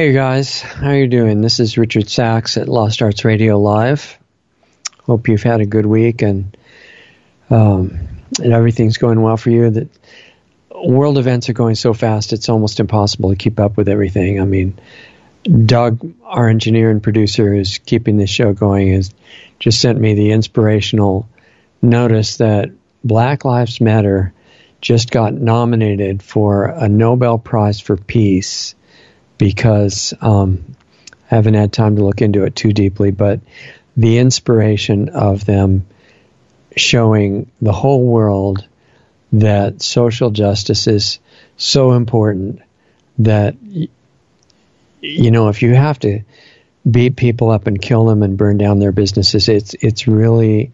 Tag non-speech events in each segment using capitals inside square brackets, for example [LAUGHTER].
Hey guys, how are you doing? This is Richard Sacks at Lost Arts Radio Live. Hope you've had a good week and um, and everything's going well for you. That world events are going so fast; it's almost impossible to keep up with everything. I mean, Doug, our engineer and producer, is keeping this show going. Has just sent me the inspirational notice that Black Lives Matter just got nominated for a Nobel Prize for Peace because um, I haven't had time to look into it too deeply, but the inspiration of them showing the whole world that social justice is so important that you know if you have to beat people up and kill them and burn down their businesses it's it's really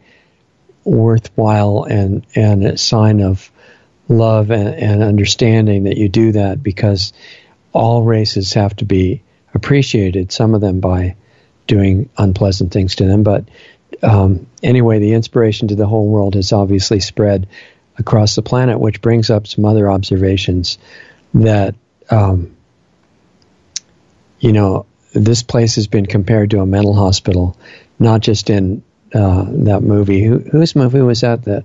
worthwhile and and a sign of love and, and understanding that you do that because all races have to be appreciated, some of them by doing unpleasant things to them. But um, anyway, the inspiration to the whole world has obviously spread across the planet, which brings up some other observations that, um, you know, this place has been compared to a mental hospital, not just in uh, that movie. Who, whose movie was that? That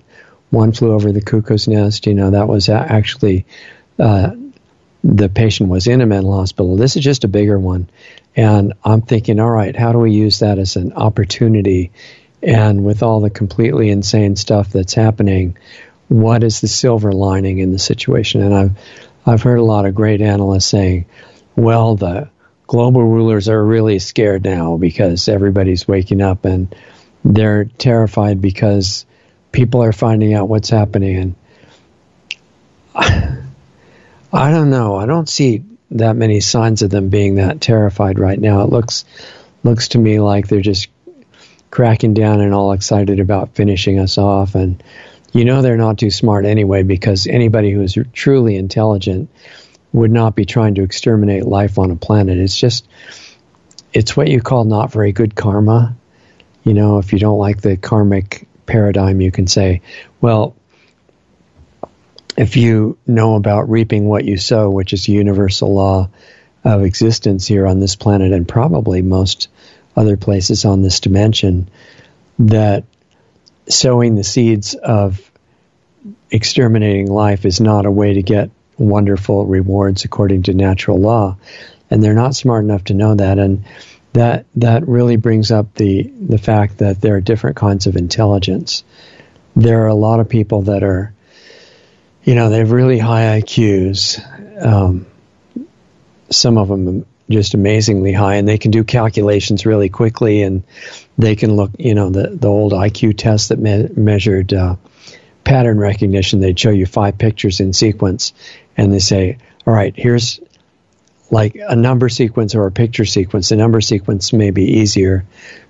one flew over the cuckoo's nest. You know, that was actually uh, the patient was in a mental hospital. This is just a bigger one. And I'm thinking, all right, how do we use that as an opportunity? And with all the completely insane stuff that's happening, what is the silver lining in the situation? And I've I've heard a lot of great analysts saying, well, the global rulers are really scared now because everybody's waking up and they're terrified because people are finding out what's happening and I don't know. I don't see that many signs of them being that terrified right now. It looks looks to me like they're just cracking down and all excited about finishing us off and you know they're not too smart anyway because anybody who is truly intelligent would not be trying to exterminate life on a planet. It's just it's what you call not very good karma. You know, if you don't like the karmic paradigm, you can say, well, if you know about reaping what you sow, which is a universal law of existence here on this planet and probably most other places on this dimension, that sowing the seeds of exterminating life is not a way to get wonderful rewards according to natural law. And they're not smart enough to know that. And that that really brings up the the fact that there are different kinds of intelligence. There are a lot of people that are you know, they have really high IQs. Um, some of them just amazingly high, and they can do calculations really quickly, and they can look, you know, the the old IQ test that me- measured uh, pattern recognition. They'd show you five pictures in sequence, and they say, "All right, here's." Like a number sequence or a picture sequence. The number sequence may be easier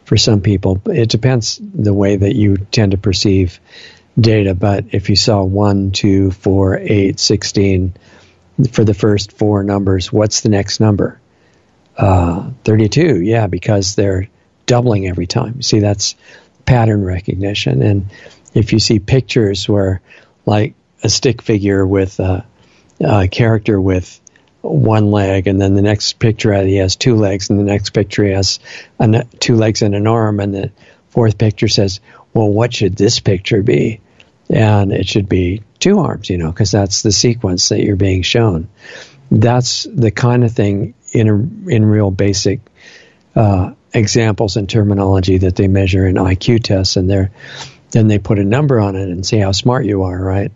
for some people. It depends the way that you tend to perceive data, but if you saw 1, 2, 4, 8, 16 for the first four numbers, what's the next number? Uh, 32, yeah, because they're doubling every time. See, that's pattern recognition. And if you see pictures where, like, a stick figure with a, a character with one leg, and then the next picture he has two legs, and the next picture he has an, two legs and an arm, and the fourth picture says, well, what should this picture be? And it should be two arms, you know, because that's the sequence that you're being shown. That's the kind of thing in a, in real basic uh, examples and terminology that they measure in IQ tests, and they then they put a number on it and see how smart you are, right?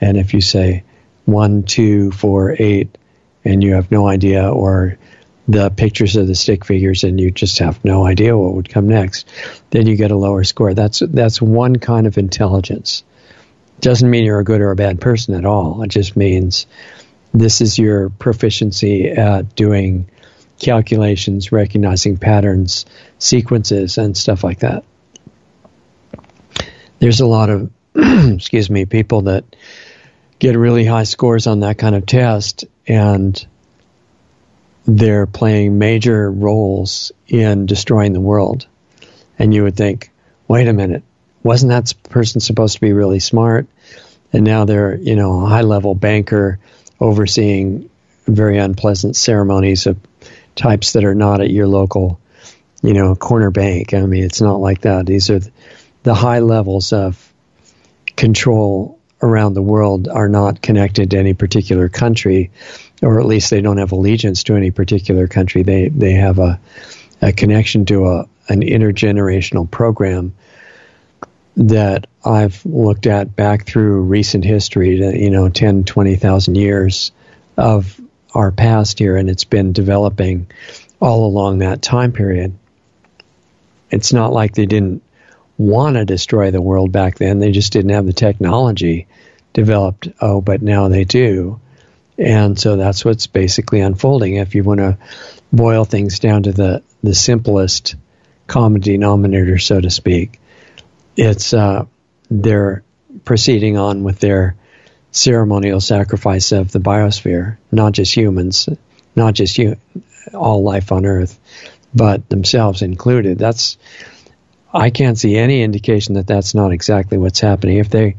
And if you say one, two, four, eight, and you have no idea, or the pictures of the stick figures and you just have no idea what would come next, then you get a lower score. That's that's one kind of intelligence. Doesn't mean you're a good or a bad person at all. It just means this is your proficiency at doing calculations, recognizing patterns, sequences, and stuff like that. There's a lot of, [CLEARS THROAT] excuse me, people that get really high scores on that kind of test, and they're playing major roles in destroying the world. And you would think, wait a minute, wasn't that person supposed to be really smart? And now they're, you know, a high level banker overseeing very unpleasant ceremonies of types that are not at your local, you know, corner bank. I mean, it's not like that. These are the high levels of control around the world are not connected to any particular country, or at least they don't have allegiance to any particular country. They they have a, a connection to a an intergenerational program that I've looked at back through recent history, to, you know, 10, 20,000 years of our past here, and it's been developing all along that time period. It's not like they didn't want to destroy the world back then, they just didn't have the technology developed. Oh, but now they do. And so that's what's basically unfolding. If you want to boil things down to the, the simplest common denominator, so to speak, it's uh, they're proceeding on with their ceremonial sacrifice of the biosphere, not just humans, not just you, all life on Earth, but themselves included. That's I can't see any indication that that's not exactly what's happening. If they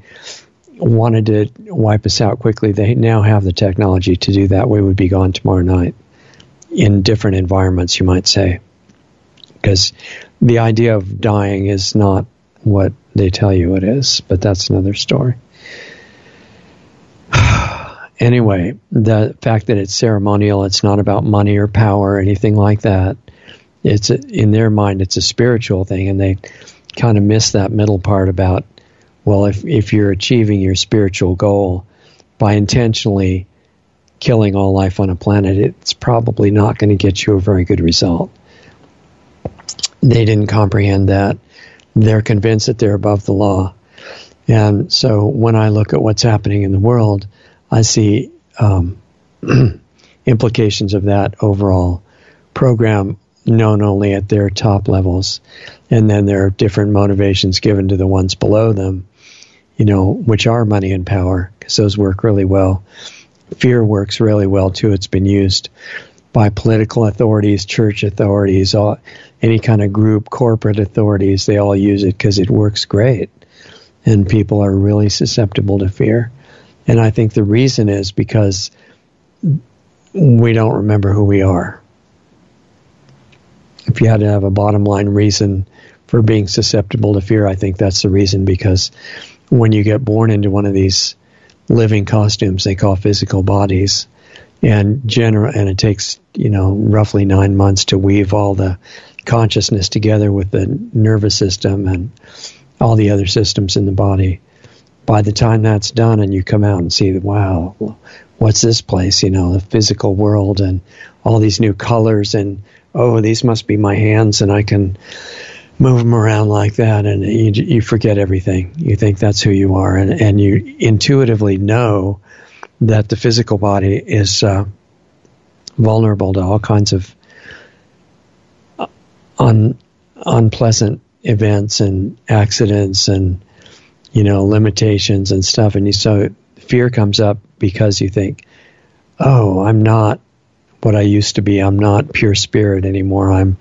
wanted to wipe us out quickly, they now have the technology to do that. We would be gone tomorrow night in different environments, you might say, because the idea of dying is not what they tell you it is, but that's another story. [SIGHS] anyway, the fact that it's ceremonial, it's not about money or power or anything like that. It's in their mind, it's a spiritual thing, and they kind of miss that middle part about, well, if if you're achieving your spiritual goal by intentionally killing all life on a planet, it's probably not going to get you a very good result. They didn't comprehend that they're convinced that they're above the law. And so when I look at what's happening in the world, I see um, [CLEARS THROAT] implications of that overall program known only at their top levels. And then there are different motivations given to the ones below them, you know, which are money and power, because those work really well. Fear works really well too. It's been used by political authorities, church authorities, all, any kind of group, corporate authorities, they all use it because it works great. And people are really susceptible to fear. And I think the reason is because we don't remember who we are. If you had to have a bottom line reason for being susceptible to fear, I think that's the reason because when you get born into one of these living costumes they call physical bodies, and general and it takes you know roughly nine months to weave all the consciousness together with the nervous system and all the other systems in the body. By the time that's done and you come out and see wow what's this place? You know the physical world and all these new colors and oh these must be my hands and i can move them around like that and you, you forget everything. You think that's who you are and, and you intuitively know that the physical body is uh, vulnerable to all kinds of uh, un, unpleasant events and accidents and you know limitations and stuff and you, so fear comes up because you think oh i'm not what i used to be. I'm not pure spirit anymore. I'm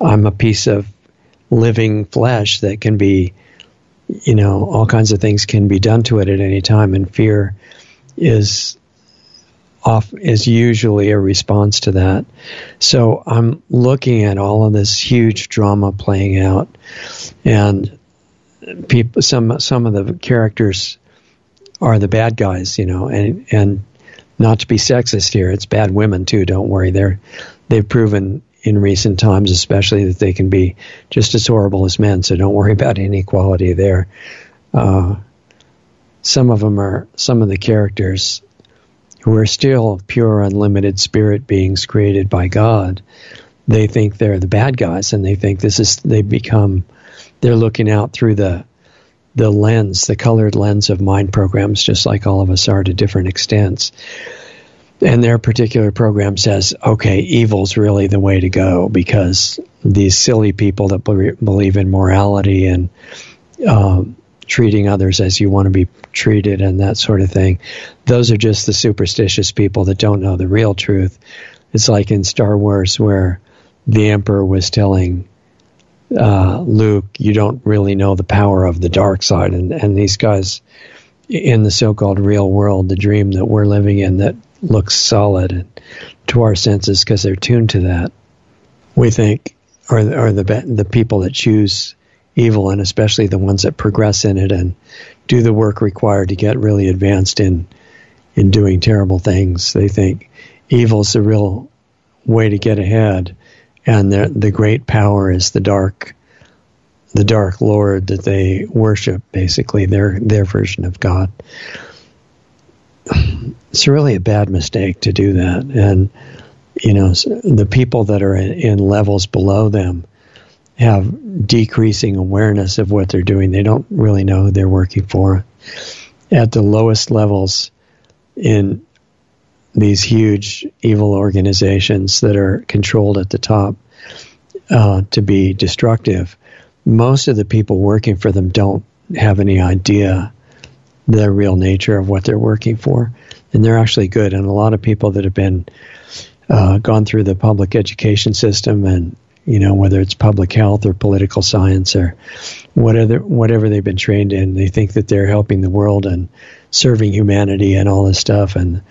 i'm a piece of living flesh that can be you know all kinds of things can be done to it at any time and fear is off is usually a response to that. So I'm looking at all of this huge drama playing out, and people some some of the characters are the bad guys, you know, and and not to be sexist here, it's bad women too. Don't worry, they're they've proven in recent times, especially that they can be just as horrible as men. So don't worry about inequality there. Uh, some of them are some of the characters who are still pure, unlimited spirit beings created by God. They think they're the bad guys, and they think this is they become they're looking out through the the lens, the colored lens of mind programs, just like all of us are to different extents. And their particular program says, okay, evil's really the way to go because these silly people that believe in morality and um, treating others as you want to be treated and that sort of thing. Those are just the superstitious people that don't know the real truth. It's like in Star Wars where the Emperor was telling uh, Luke, you don't really know the power of the dark side. And, and these guys in the so called real world, the dream that we're living in that looks solid to our senses because they're tuned to that. We think, or the the people that choose evil, and especially the ones that progress in it and do the work required to get really advanced in in doing terrible things. They think evil's the real way to get ahead, and the the great power is the dark, the dark Lord that they worship. Basically, their their version of God. It's really a bad mistake to do that, and you know the people that are in, in levels below them have decreasing awareness of what they're doing. They don't really know who they're working for. At the lowest levels in these huge evil organizations that are controlled at the top uh, to be destructive, most of the people working for them don't have any idea the real nature of what they're working for. And they're actually good. And a lot of people that have been uh, gone through the public education system and you know, whether it's public health or political science or whatever whatever they've been trained in. They think that they're helping the world and serving humanity and all this stuff. And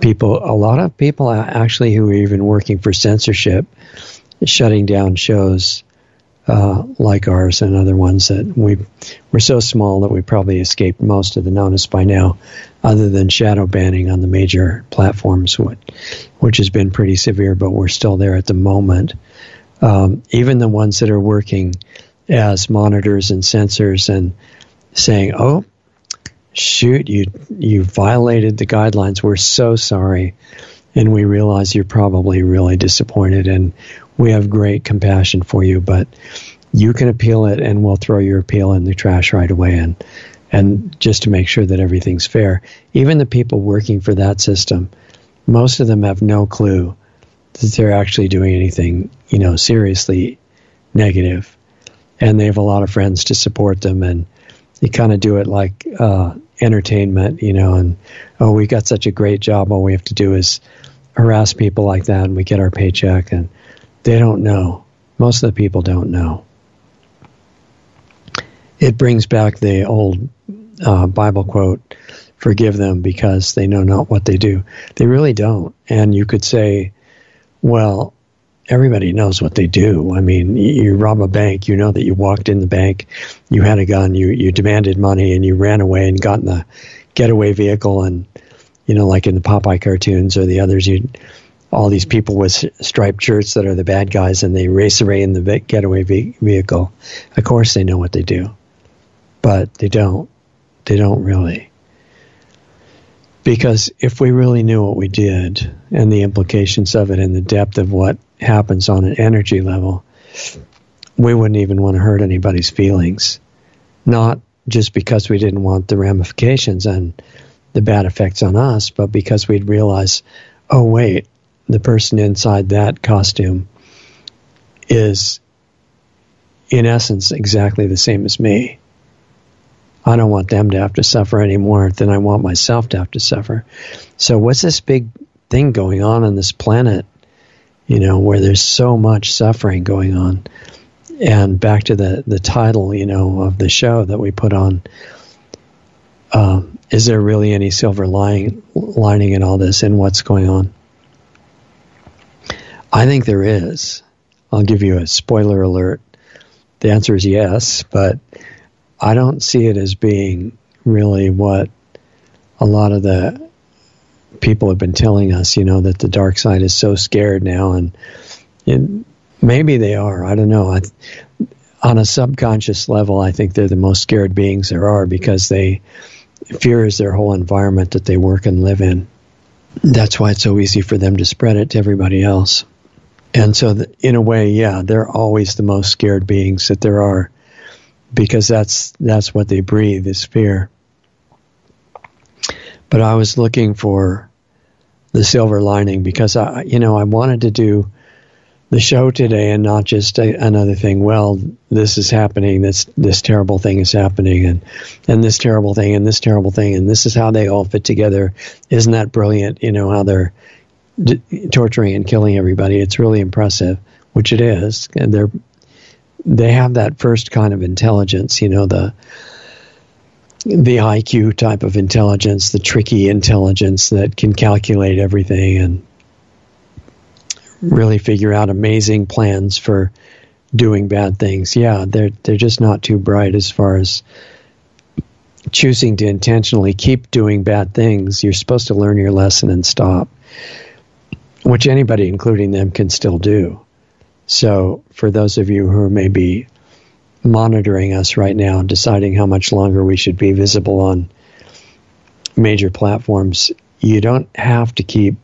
people, a lot of people actually who are even working for censorship, shutting down shows uh, like ours and other ones that we we're so small that we probably escaped most of the notice by now, other than shadow banning on the major platforms, which, which has been pretty severe, but we're still there at the moment um, even the ones that are working as monitors and censors and saying, "Oh, shoot, you you violated the guidelines. We're so sorry." And we realize you're probably really disappointed, and we have great compassion for you. But you can appeal it, and we'll throw your appeal in the trash right away. And and just to make sure that everything's fair, even the people working for that system, most of them have no clue that they're actually doing anything, you know, seriously negative. And they have a lot of friends to support them, and you kind of do it like uh, entertainment, you know. And oh, we got such a great job. All we have to do is harass people like that, and we get our paycheck. And they don't know. Most of the people don't know. It brings back the old uh, Bible quote forgive them because they know not what they do. They really don't. And you could say, well, everybody knows what they do. I mean, you rob a bank, you know that you walked in the bank, you had a gun, you you demanded money, and you ran away and got in the getaway vehicle, and you know, like in the Popeye cartoons or the others, you all these people with striped shirts that are the bad guys, and they race away in the getaway vehicle. Of course, they know what they do, but they don't. They don't really. Because if we really knew what we did and the implications of it and the depth of what happens on an energy level, we wouldn't even want to hurt anybody's feelings. Not just because we didn't want the ramifications and the bad effects on us, but because we'd realize, oh, wait, the person inside that costume is, in essence, exactly the same as me. I don't want them to have to suffer anymore than I want myself to have to suffer. So what's this big thing going on on this planet, you know, where there's so much suffering going on? And back to the, the title, you know, of the show that we put on, um, is there really any silver lining, lining in all this and what's going on? I think there is. I'll give you a spoiler alert. The answer is yes, but I don't see it as being really what a lot of the people have been telling us, you know, that the dark side is so scared now. And, maybe they are. I don't know. I, on a subconscious level, I think they're the most scared beings there are because they fear is their whole environment that they work and live in. That's why it's so easy for them to spread it to everybody else. And so, the, in a way, yeah, they're always the most scared beings that there are because that's that's what they breathe is fear. But I was looking for the silver lining because I, you know, I wanted to do the show today and not just a, another thing. Well, this is happening. This this terrible thing is happening, and and this terrible thing, and this terrible thing, and this is how they all fit together. Isn't that brilliant? You know how they're d- torturing and killing everybody. It's really impressive, which it is. And they're they have that first kind of intelligence, you know, the the IQ type of intelligence, the tricky intelligence that can calculate everything and really figure out amazing plans for doing bad things. Yeah, they're they're just not too bright as far as choosing to intentionally keep doing bad things. You're supposed to learn your lesson and stop, which anybody, including them, can still do. So, for those of you who may be monitoring us right now, and deciding how much longer we should be visible on major platforms, you don't have to keep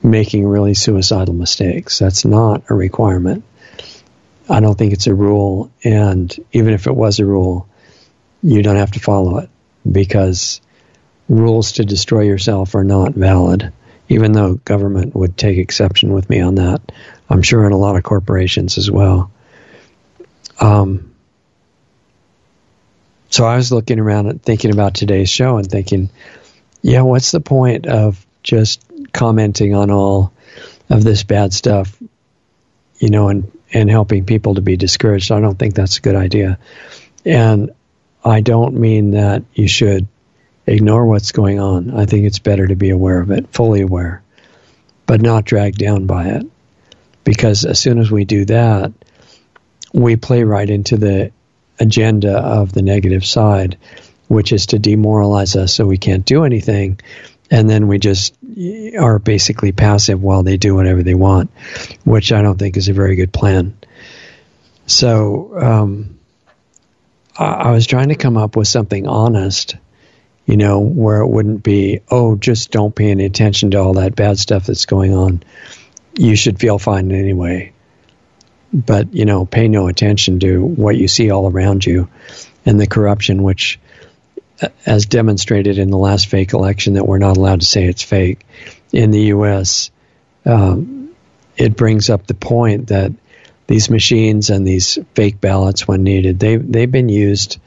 making really suicidal mistakes. That's not a requirement. I don't think it's a rule. And even if it was a rule, you don't have to follow it because rules to destroy yourself are not valid, even though government would take exception with me on that. I'm sure in a lot of corporations as well. Um, so I was looking around and thinking about today's show and thinking, yeah, what's the point of just commenting on all of this bad stuff, you know, and, and helping people to be discouraged? I don't think that's a good idea. And I don't mean that you should ignore what's going on. I think it's better to be aware of it, fully aware, but not dragged down by it. Because as soon as we do that, we play right into the agenda of the negative side, which is to demoralize us so we can't do anything. And then we just are basically passive while they do whatever they want, which I don't think is a very good plan. So um, I, I was trying to come up with something honest, you know, where it wouldn't be, oh, just don't pay any attention to all that bad stuff that's going on. You should feel fine anyway but you know, pay no attention to what you see all around you and the corruption, which, uh, as demonstrated in the last fake election, that we're not allowed to say it's fake in the U.S. Um, it brings up the point that these machines and these fake ballots, when needed, they they've been used,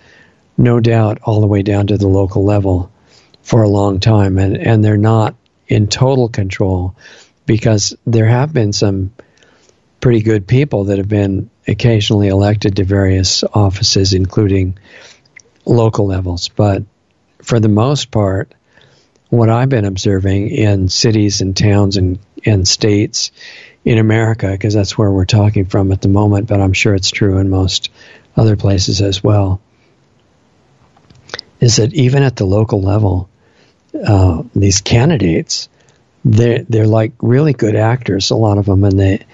no doubt, all the way down to the local level for a long time, and and they're not in total control because there have been some pretty good people that have been occasionally elected to various offices, including local levels. But for the most part, what I've been observing in cities and towns and, and states in America, because that's where we're talking from at the moment, but I'm sure it's true in most other places as well, is that even at the local level, uh, these candidates they're they're like really good actors, a lot of them, and they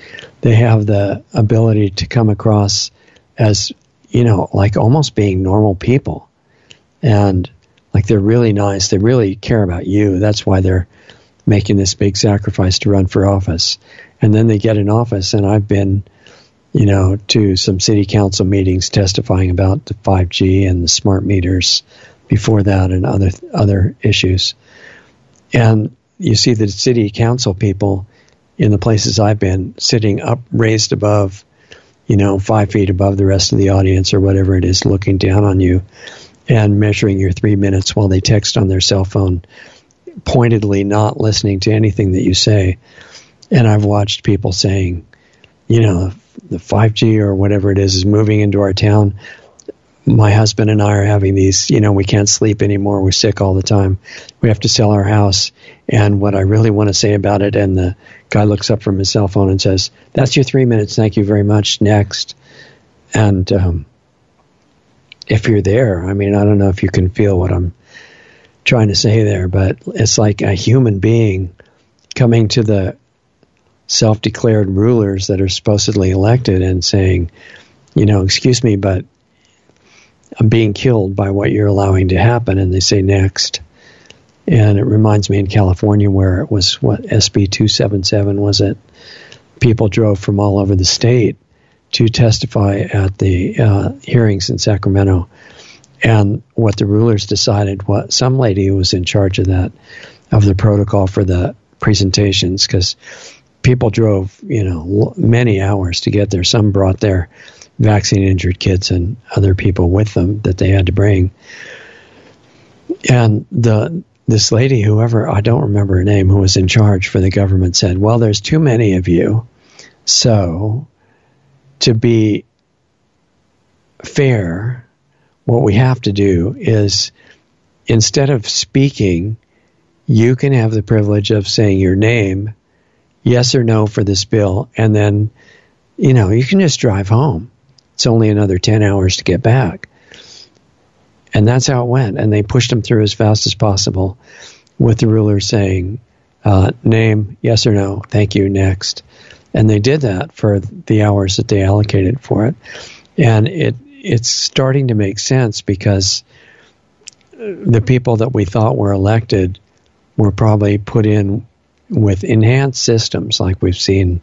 they have the ability to come across as you know like almost being normal people, and like they're really nice. They really care about you. That's why they're making this big sacrifice to run for office, and then they get in office. And I've been, you know, to some city council meetings testifying about the 5G and the smart meters before that, and other other issues, and you see the city council people in the places I've been sitting up, raised above, you know, five feet above the rest of the audience or whatever it is, looking down on you and measuring your three minutes while they text on their cell phone, pointedly not listening to anything that you say. And I've watched people saying, you know, the 5G or whatever it is is moving into our town my husband and I are having these, you know, we can't sleep anymore. We're sick all the time. We have to sell our house. And what I really want to say about it, and the guy looks up from his cell phone and says, That's your three minutes. Thank you very much. Next. And um, if you're there, I mean, I don't know if you can feel what I'm trying to say there, but it's like a human being coming to the self declared rulers that are supposedly elected and saying, you know, excuse me, but I'm being killed by what you're allowing to happen. And they say next. And it reminds me in California where it was what SB 277 was it? People drove from all over the state to testify at the uh, hearings in Sacramento. And what the rulers decided, what some lady who was in charge of that, of the protocol for the presentations, because people drove, you know, many hours to get there. Some brought their vaccine injured kids and other people with them that they had to bring. And the this lady, whoever I don't remember her name, who was in charge for the government, said, "Well, there's too many of you, so to be fair, what we have to do is instead of speaking, you can have the privilege of saying your name." yes or no for this bill, and then, you know, you can just drive home. It's only another 10 hours to get back. And that's how it went. And they pushed him through as fast as possible with the ruler saying, uh, name, yes or no, thank you, next. And they did that for the hours that they allocated for it. And it it's starting to make sense because the people that we thought were elected were probably put in with enhanced systems like we've seen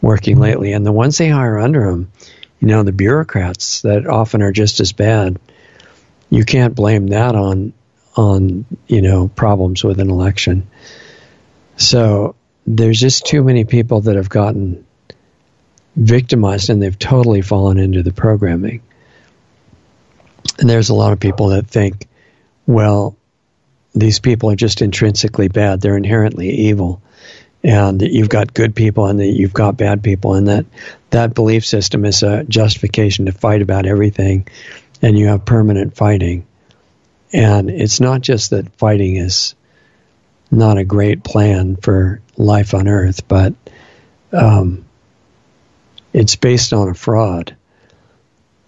working mm-hmm. lately. And the ones they hire under them, you know, the bureaucrats that often are just as bad, you can't blame that on on you know problems with an election. So there's just too many people that have gotten victimized and they've totally fallen into the programming. And there's a lot of people that think, well, these people are just intrinsically bad. They're inherently evil. And you've got good people and that you've got bad people. And that, that belief system is a justification to fight about everything. And you have permanent fighting. And it's not just that fighting is not a great plan for life on Earth, but um, it's based on a fraud.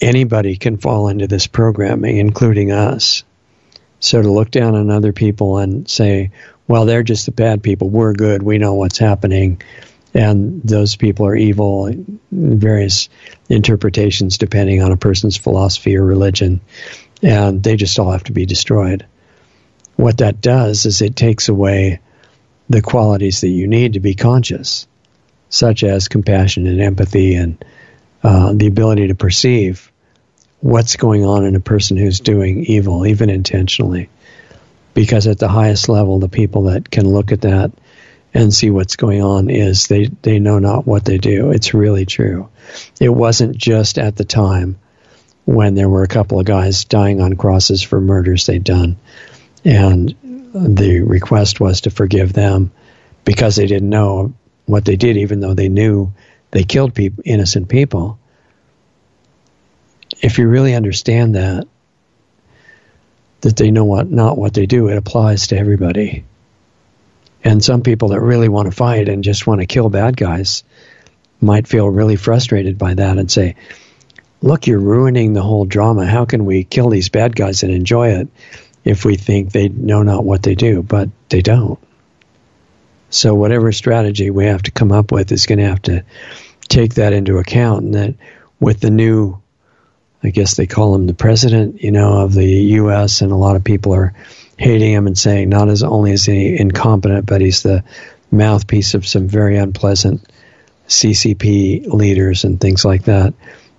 Anybody can fall into this programming, including us. So to look down on other people and say, well, they're just the bad people. We're good. We know what's happening. And those people are evil, various interpretations depending on a person's philosophy or religion. And they just all have to be destroyed. What that does is it takes away the qualities that you need to be conscious, such as compassion and empathy and uh, the ability to perceive what's going on in a person who's doing evil, even intentionally. Because at the highest level, the people that can look at that and see what's going on is they, they know not what they do. It's really true. It wasn't just at the time when there were a couple of guys dying on crosses for murders they'd done. And the request was to forgive them because they didn't know what they did, even though they knew they killed people, innocent people if you really understand that, that they know what not what they do, it applies to everybody. And some people that really want to fight and just want to kill bad guys might feel really frustrated by that and say, Look, you're ruining the whole drama. How can we kill these bad guys and enjoy it if we think they know not what they do? But they don't. So, whatever strategy we have to come up with is going to have to take that into account. And that with the new I guess they call him the president, you know, of the U.S. And a lot of people are hating him and saying not as only is he incompetent, but he's the mouthpiece of some very unpleasant CCP leaders and things like that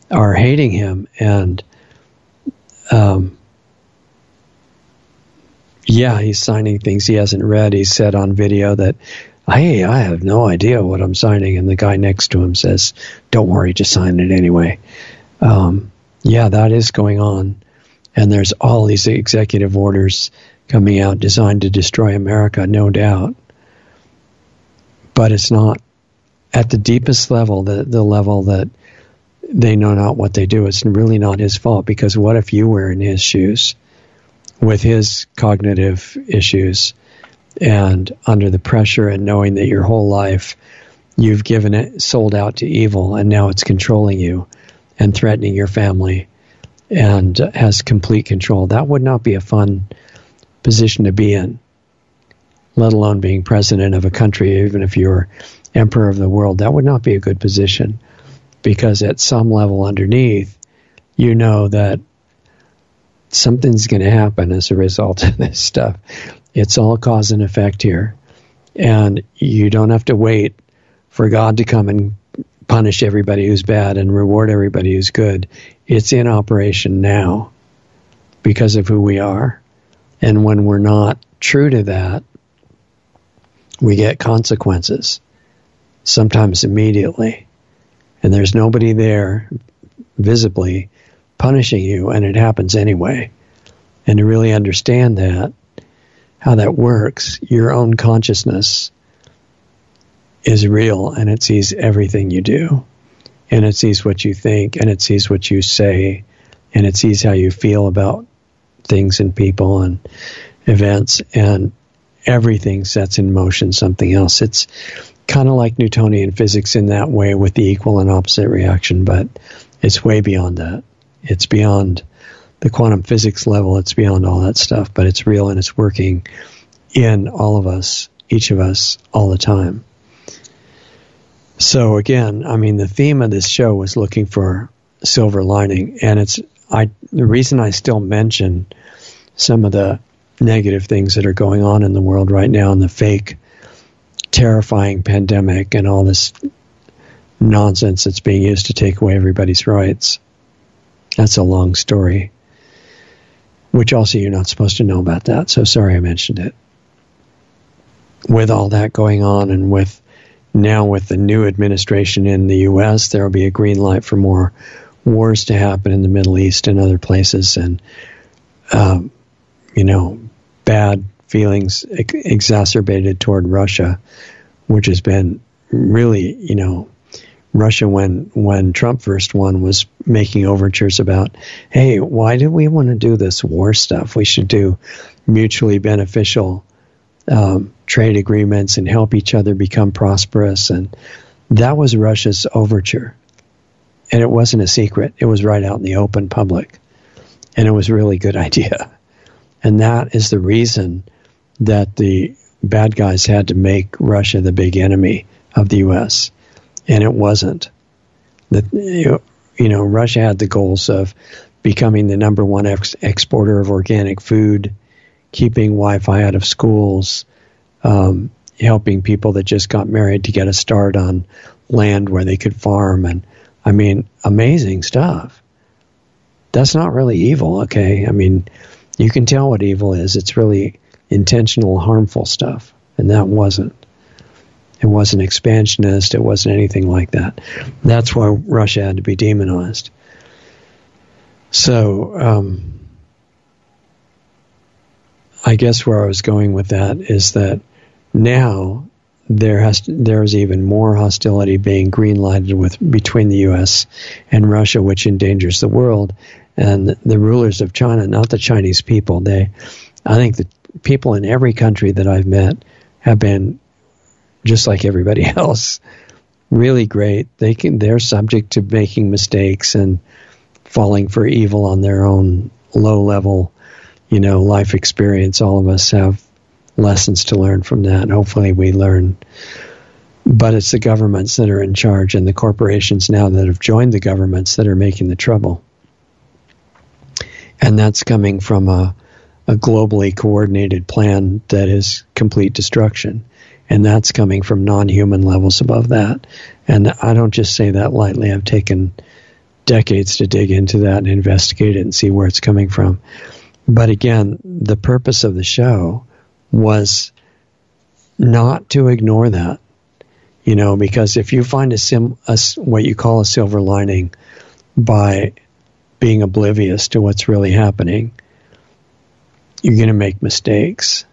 are hating him. And um, yeah, he's signing things he hasn't read. He said on video that, hey, I have no idea what I'm signing. And the guy next to him says, don't worry, just sign it anyway. Um, yeah, that is going on. And there's all these executive orders coming out designed to destroy America, no doubt. But it's not at the deepest level, the, the level that they know not what they do. It's really not his fault because what if you were in his shoes with his cognitive issues and under the pressure and knowing that your whole life you've given it, sold out to evil and now it's controlling you and threatening your family and has complete control. That would not be a fun position to be in, let alone being president of a country, even if you're emperor of the world. That would not be a good position because at some level underneath, you know that something's going to happen as a result of this stuff. It's all cause and effect here. And you don't have to wait for God to come and punish everybody who's bad and reward everybody who's good. It's in operation now because of who we are. And when we're not true to that, we get consequences, sometimes immediately. And there's nobody there visibly punishing you, and it happens anyway. And to really understand that, how that works, your own consciousness is real and it sees everything you do and it sees what you think and it sees what you say and it sees how you feel about things and people and events and everything sets in motion something else it's kind of like Newtonian physics in that way with the equal and opposite reaction, but it's way beyond that. It's beyond the quantum physics level, it's beyond all that stuff, but it's real and it's working in all of us, each of us, all the time. So again, I mean, the theme of this show was looking for silver lining, and it's I the reason I still mention some of the negative things that are going on in the world right now and the fake terrifying pandemic and all this nonsense that's being used to take away everybody's rights. That's a long story, which also you're not supposed to know about that. So sorry I mentioned it. With all that going on and with now with the new administration in the U.S., there will be a green light for more wars to happen in the Middle East and other places, and um, you know, bad feelings ex- exacerbated toward Russia, which has been really, you know, Russia when when Trump first won was making overtures about, hey, why do we want to do this war stuff? We should do mutually beneficial um, trade agreements and help each other become prosperous. And that was Russia's overture, and it wasn't a secret. It was right out in the open public, and it was a really good [LAUGHS] idea. And that is the reason that the bad guys had to make Russia the big enemy of the U.S and it wasn't. That you know, Russia had the goals of becoming the number one ex- exporter of organic food, keeping Wi-Fi out of schools, um, helping people that just got married to get a start on land where they could farm, and I mean, amazing stuff. That's not really evil, okay? I mean, you can tell what evil is. It's really intentional, harmful stuff, and that wasn't. It wasn't expansionist. It wasn't anything like that. That's why Russia had to be demonized. So, um, I guess where I was going with that is that now there has there's even more hostility being greenlighted with between the U.S. and Russia, which endangers the world. And the rulers of China, not the Chinese people, they, I think the people in every country that I've met have been just like everybody [LAUGHS] else. Really great. They can they're subject to making mistakes and falling for evil on their own low level, you know, life experience. All of us have lessons to learn from that. And Hopefully we learn. But it's the governments that are in charge and the corporations now that have joined the governments that are making the trouble. And that's coming from a, a globally coordinated plan that is complete destruction and that's coming from non-human levels above that. And I don't just say that lightly. I've taken decades to dig into that and investigate it and see where it's coming from. But again, the purpose of the show was not to ignore that. You know, because if you find a sim, a, what you call a silver lining by being oblivious to what's really happening, you're going to make mistakes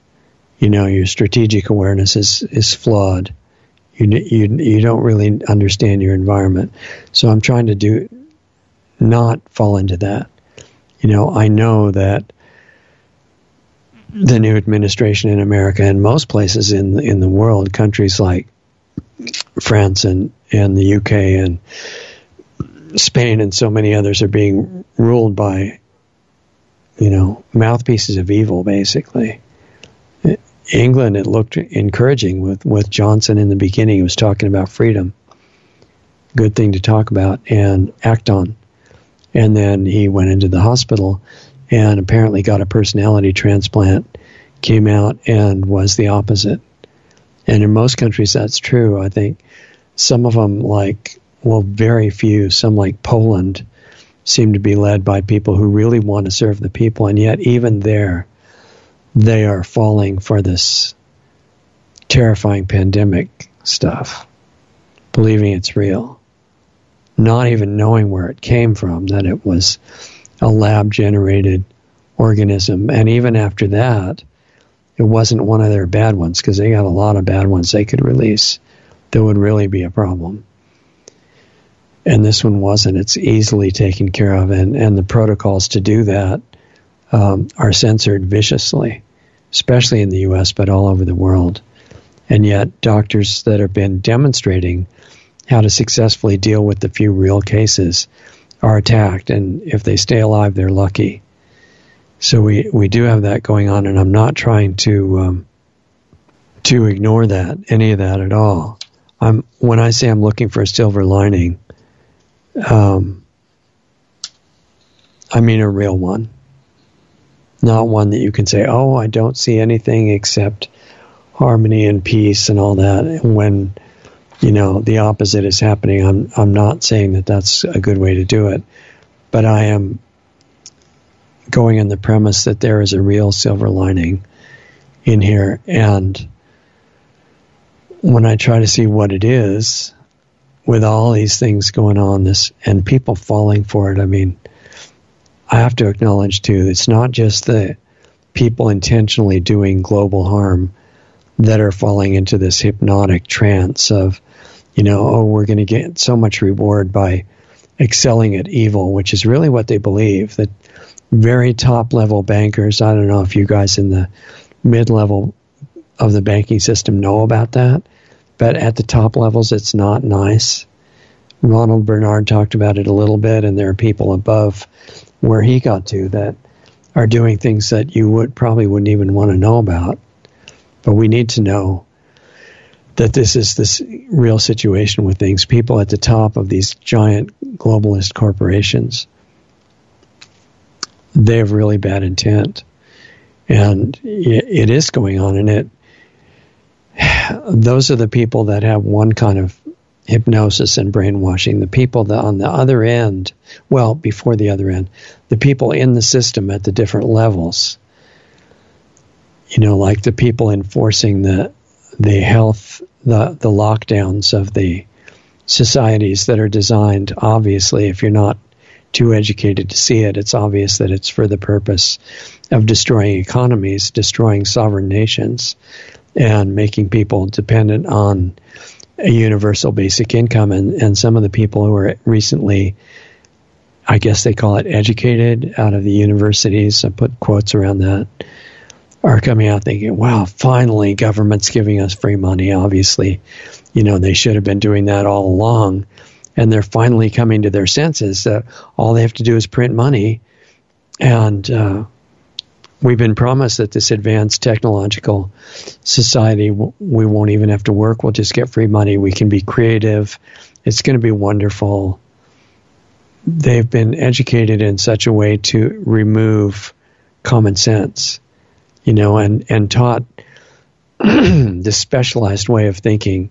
you know your strategic awareness is is flawed. You you you don't really understand your environment. So I'm trying to do not fall into that. You know, I know that the new administration in America and most places in in the world, countries like France and and the UK and Spain and so many others are being ruled by you know mouthpieces of evil basically England, it looked encouraging with, with Johnson in the beginning. He was talking about freedom. Good thing to talk about and act on. And then he went into the hospital and apparently got a personality transplant, came out and was the opposite. And in most countries, that's true. I think some of them, like, well, very few, some like Poland, seem to be led by people who really want to serve the people. And yet, even there, they are falling for this terrifying pandemic stuff, believing it's real, not even knowing where it came from, that it was a lab generated organism. And even after that, it wasn't one of their bad ones because they got a lot of bad ones they could release that would really be a problem. And this one wasn't. It's easily taken care of, and, and the protocols to do that um, are censored viciously, especially in the U.S., but all over the world. And yet, doctors that have been demonstrating how to successfully deal with the few real cases are attacked. And if they stay alive, they're lucky. So we, we do have that going on, and I'm not trying to um, to ignore that any of that at all. I'm when I say I'm looking for a silver lining, um, I mean a real one, not one that you can say, "Oh, I don't see anything except harmony and peace and all that." When you know the opposite is happening, I'm I'm not saying that that's a good way to do it, but I am going on the premise that there is a real silver lining in here. And when I try to see what it is, with all these things going on, this and people falling for it, I mean, I have to acknowledge too, it's not just the people intentionally doing global harm that are falling into this hypnotic trance of, you know, oh, we're going to get so much reward by excelling at evil, which is really what they believe that very top level bankers. I don't know if you guys in the mid level of the banking system know about that, but at the top levels, it's not nice. Ronald Bernard talked about it a little bit, and there are people above where he got to that are doing things that you would probably wouldn't even want to know about. But we need to know that this is this real situation with things. People at the top of these giant globalist corporations they have really bad intent. And it is going on, and it. [SIGHS] Those are the people that have one kind of hypnosis and brainwashing. The people that on the other end, well, before the other end, the people in the system at the different levels. You know, like the people enforcing the the health, the the lockdowns of the societies that are designed. Obviously, if you're not too educated to see it. It's obvious that it's for the purpose of destroying economies, destroying sovereign nations, and making people dependent on a universal basic income. And, and some of the people who are recently, I guess they call it educated out of the universities, I put quotes around that, are coming out thinking, wow, finally government's giving us free money. Obviously, you know, they should have been doing that all along and they're finally coming to their senses that all they have to do is print money. And uh, we've been promised that this advanced technological society, we won't even have to work. We'll just get free money. We can be creative. It's going to be wonderful. They've been educated in such a way to remove common sense, you know, and, and taught [CLEARS THROAT] this specialized way of thinking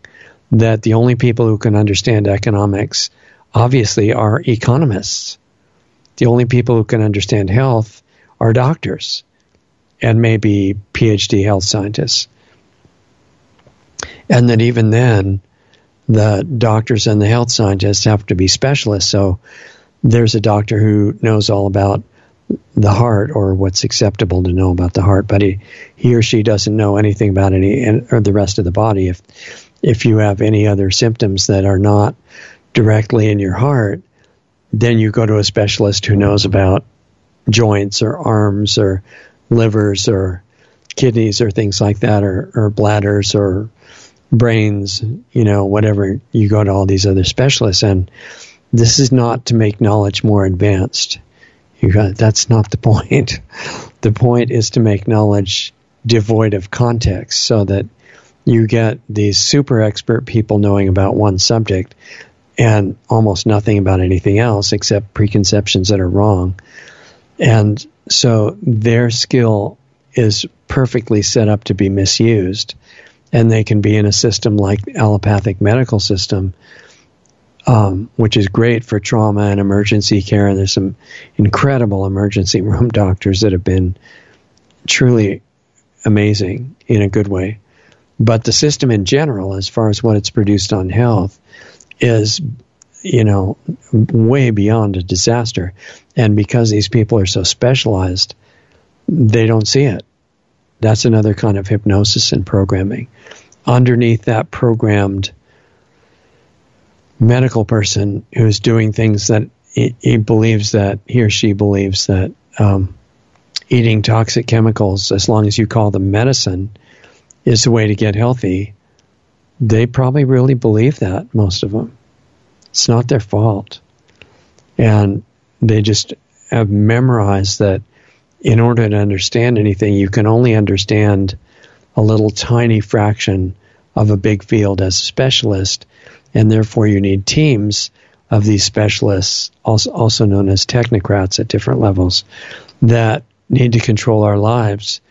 that the only people who can understand economics obviously are economists. The only people who can understand health are doctors and maybe PhD health scientists. And that even then, the doctors and the health scientists have to be specialists. So there's a doctor who knows all about the heart or what's acceptable to know about the heart, but he, he or she doesn't know anything about any or the rest of the body. If if you have any other symptoms that are not directly in your heart, then you go to a specialist who knows about joints or arms or livers or kidneys or things like that or, or bladders or brains, you know, whatever. You go to all these other specialists and this is not to make knowledge more advanced. You got that's not the [LAUGHS] point. The point is to make knowledge devoid of context so that you get these super expert people knowing about one subject and almost nothing about anything else except preconceptions that are wrong. And so their skill is perfectly set up to be misused. And they can be in a system like allopathic medical system, um, which is great for trauma and emergency care. And there's some incredible emergency [LAUGHS] room doctors that have been truly amazing in a good way. But the system in general, as far as what it's produced on health, is, you know, way beyond a disaster. And because these people are so specialized, they don't see it. That's another kind of hypnosis and programming. Underneath that programmed medical person who's doing things that he, he believes that he or she believes that um, eating toxic chemicals, as long as you call them medicine, is the way to get healthy. they probably really believe that, most of them. It's not their fault. And they just have memorized that in order to understand anything, you can only understand a little tiny fraction of a big field as a specialist, and therefore you need teams of these specialists, also, also known as technocrats at different levels, that need to control our lives.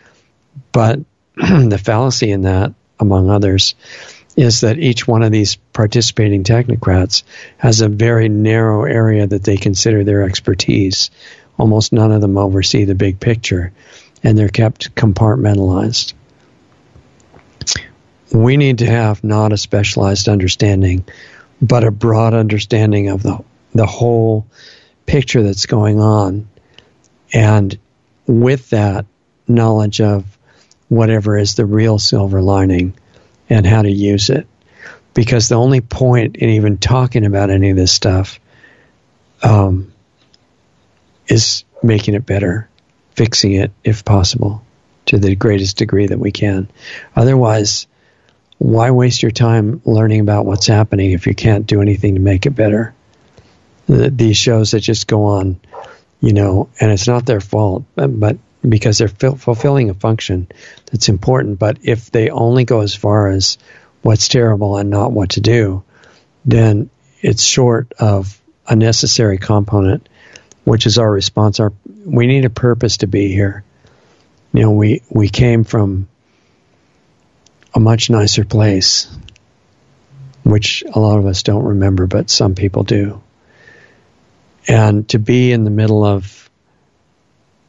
But [CLEARS THROAT] the fallacy in that, among others, is that each one of these participating technocrats has a very narrow area that they consider their expertise. Almost none of them oversee the big picture, and they're kept compartmentalized. We need to have not a specialized understanding, but a broad understanding of the, the whole picture that's going on. And with that knowledge of whatever is the real silver lining and how to use it. Because the only point in even talking about any of this stuff um, is making it better, fixing it if possible to the greatest degree that we can. Otherwise, why waste your time learning about what's happening if you can't do anything to make it better? These shows that just go on, you know, and it's not their fault, uh, but because they're fulfilling a function that's important. But if they only go as far as what's terrible and not what to do, then it's short of a necessary component, which is our response. Our we need a purpose to be here. You know, we we came from a much nicer place, which a lot of us don't remember, but some people do. And to be in the middle of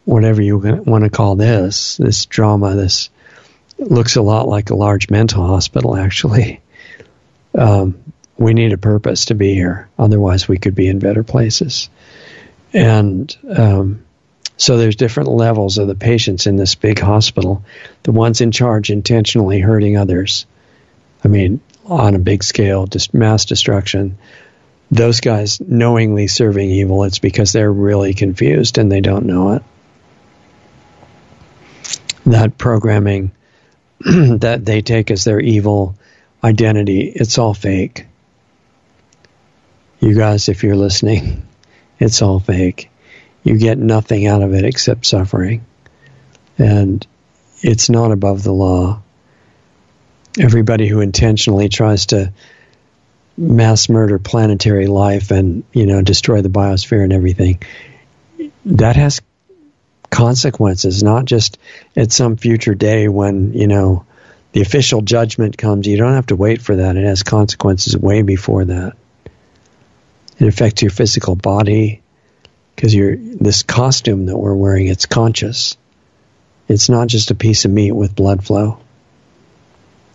whatever you want to call this, this drama, this looks a lot like a large mental hospital, actually. Um, we need a purpose to be here. Otherwise, we could be in better places. And um, so there's different levels of the patients in this big hospital. The ones in charge intentionally hurting others. I mean, on a big scale, just mass destruction. Those guys knowingly serving evil, it's because they're really confused and they don't know it that programming [CLEARS THROAT] that they take as their evil identity, it's all fake. You guys, if you're listening, [LAUGHS] it's all fake. You get nothing out of it except suffering. And it's not above the law. Everybody who intentionally tries to mass murder planetary life and, you know, destroy the biosphere and everything, that has consequences, not just at some future day when, you know, the official judgment comes. You don't have to wait for that. It has consequences way before that. It affects your physical body because you're this costume that we're wearing, it's conscious. It's not just a piece of meat with blood flow.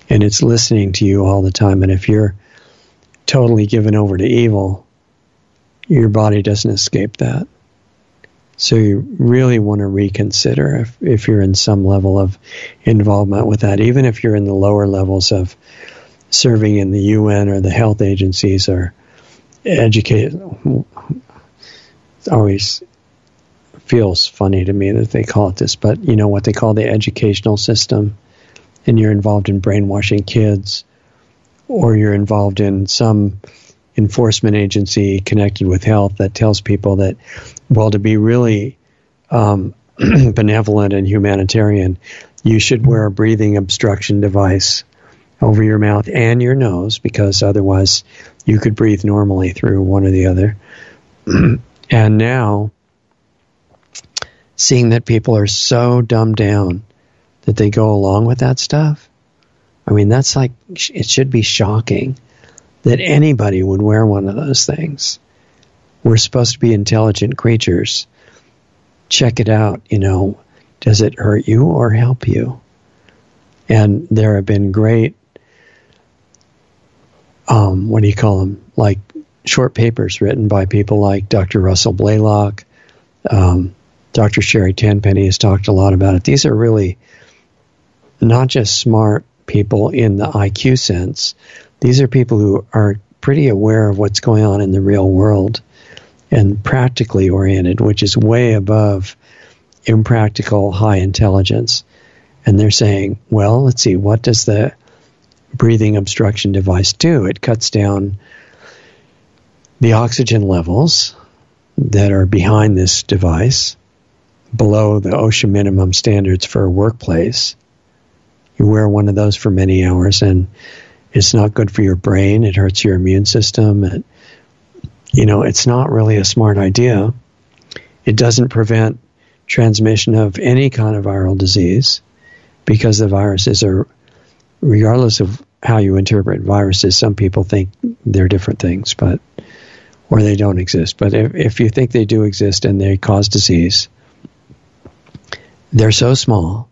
And it's listening to you all the time. And if you're totally given over to evil, your body doesn't escape that. So you really want to reconsider if, if you're in some level of involvement with that, even if you're in the lower levels of serving in the UN or the health agencies or educate. Always feels funny to me that they call it this, but you know what they call the educational system, and you're involved in brainwashing kids, or you're involved in some enforcement agency connected with health that tells people that, well, to be really um, [CLEARS THROAT] benevolent and humanitarian, you should wear a breathing obstruction device over your mouth and your nose because otherwise you could breathe normally through one or the other. [CLEARS THROAT] and now, seeing that people are so dumbed down that they go along with that stuff, I mean, that's like, it should be shocking that anybody would wear one of those things. We're supposed to be intelligent creatures. Check it out, you know. Does it hurt you or help you? And there have been great, um, what do you call them? Like short papers written by people like Dr. Russell Blaylock. Um, Dr. Sherry Tenpenny has talked a lot about it. These are really not just smart people in the IQ sense, these are people who are pretty aware of what's going on in the real world and practically oriented, which is way above impractical high intelligence. And they're saying, well, let's see, what does the breathing obstruction device do. It cuts down the oxygen levels that are behind this device below the OSHA minimum standards for a workplace. You wear one of those for many hours and it's not good for your brain. It hurts your immune system. It, you know, it's not really a smart idea. It doesn't prevent transmission of any kind of viral disease because the viruses are, regardless of how you interpret viruses, some people think they're different things, but or they don't exist. But if, if you think they do exist and they cause disease, they're so small,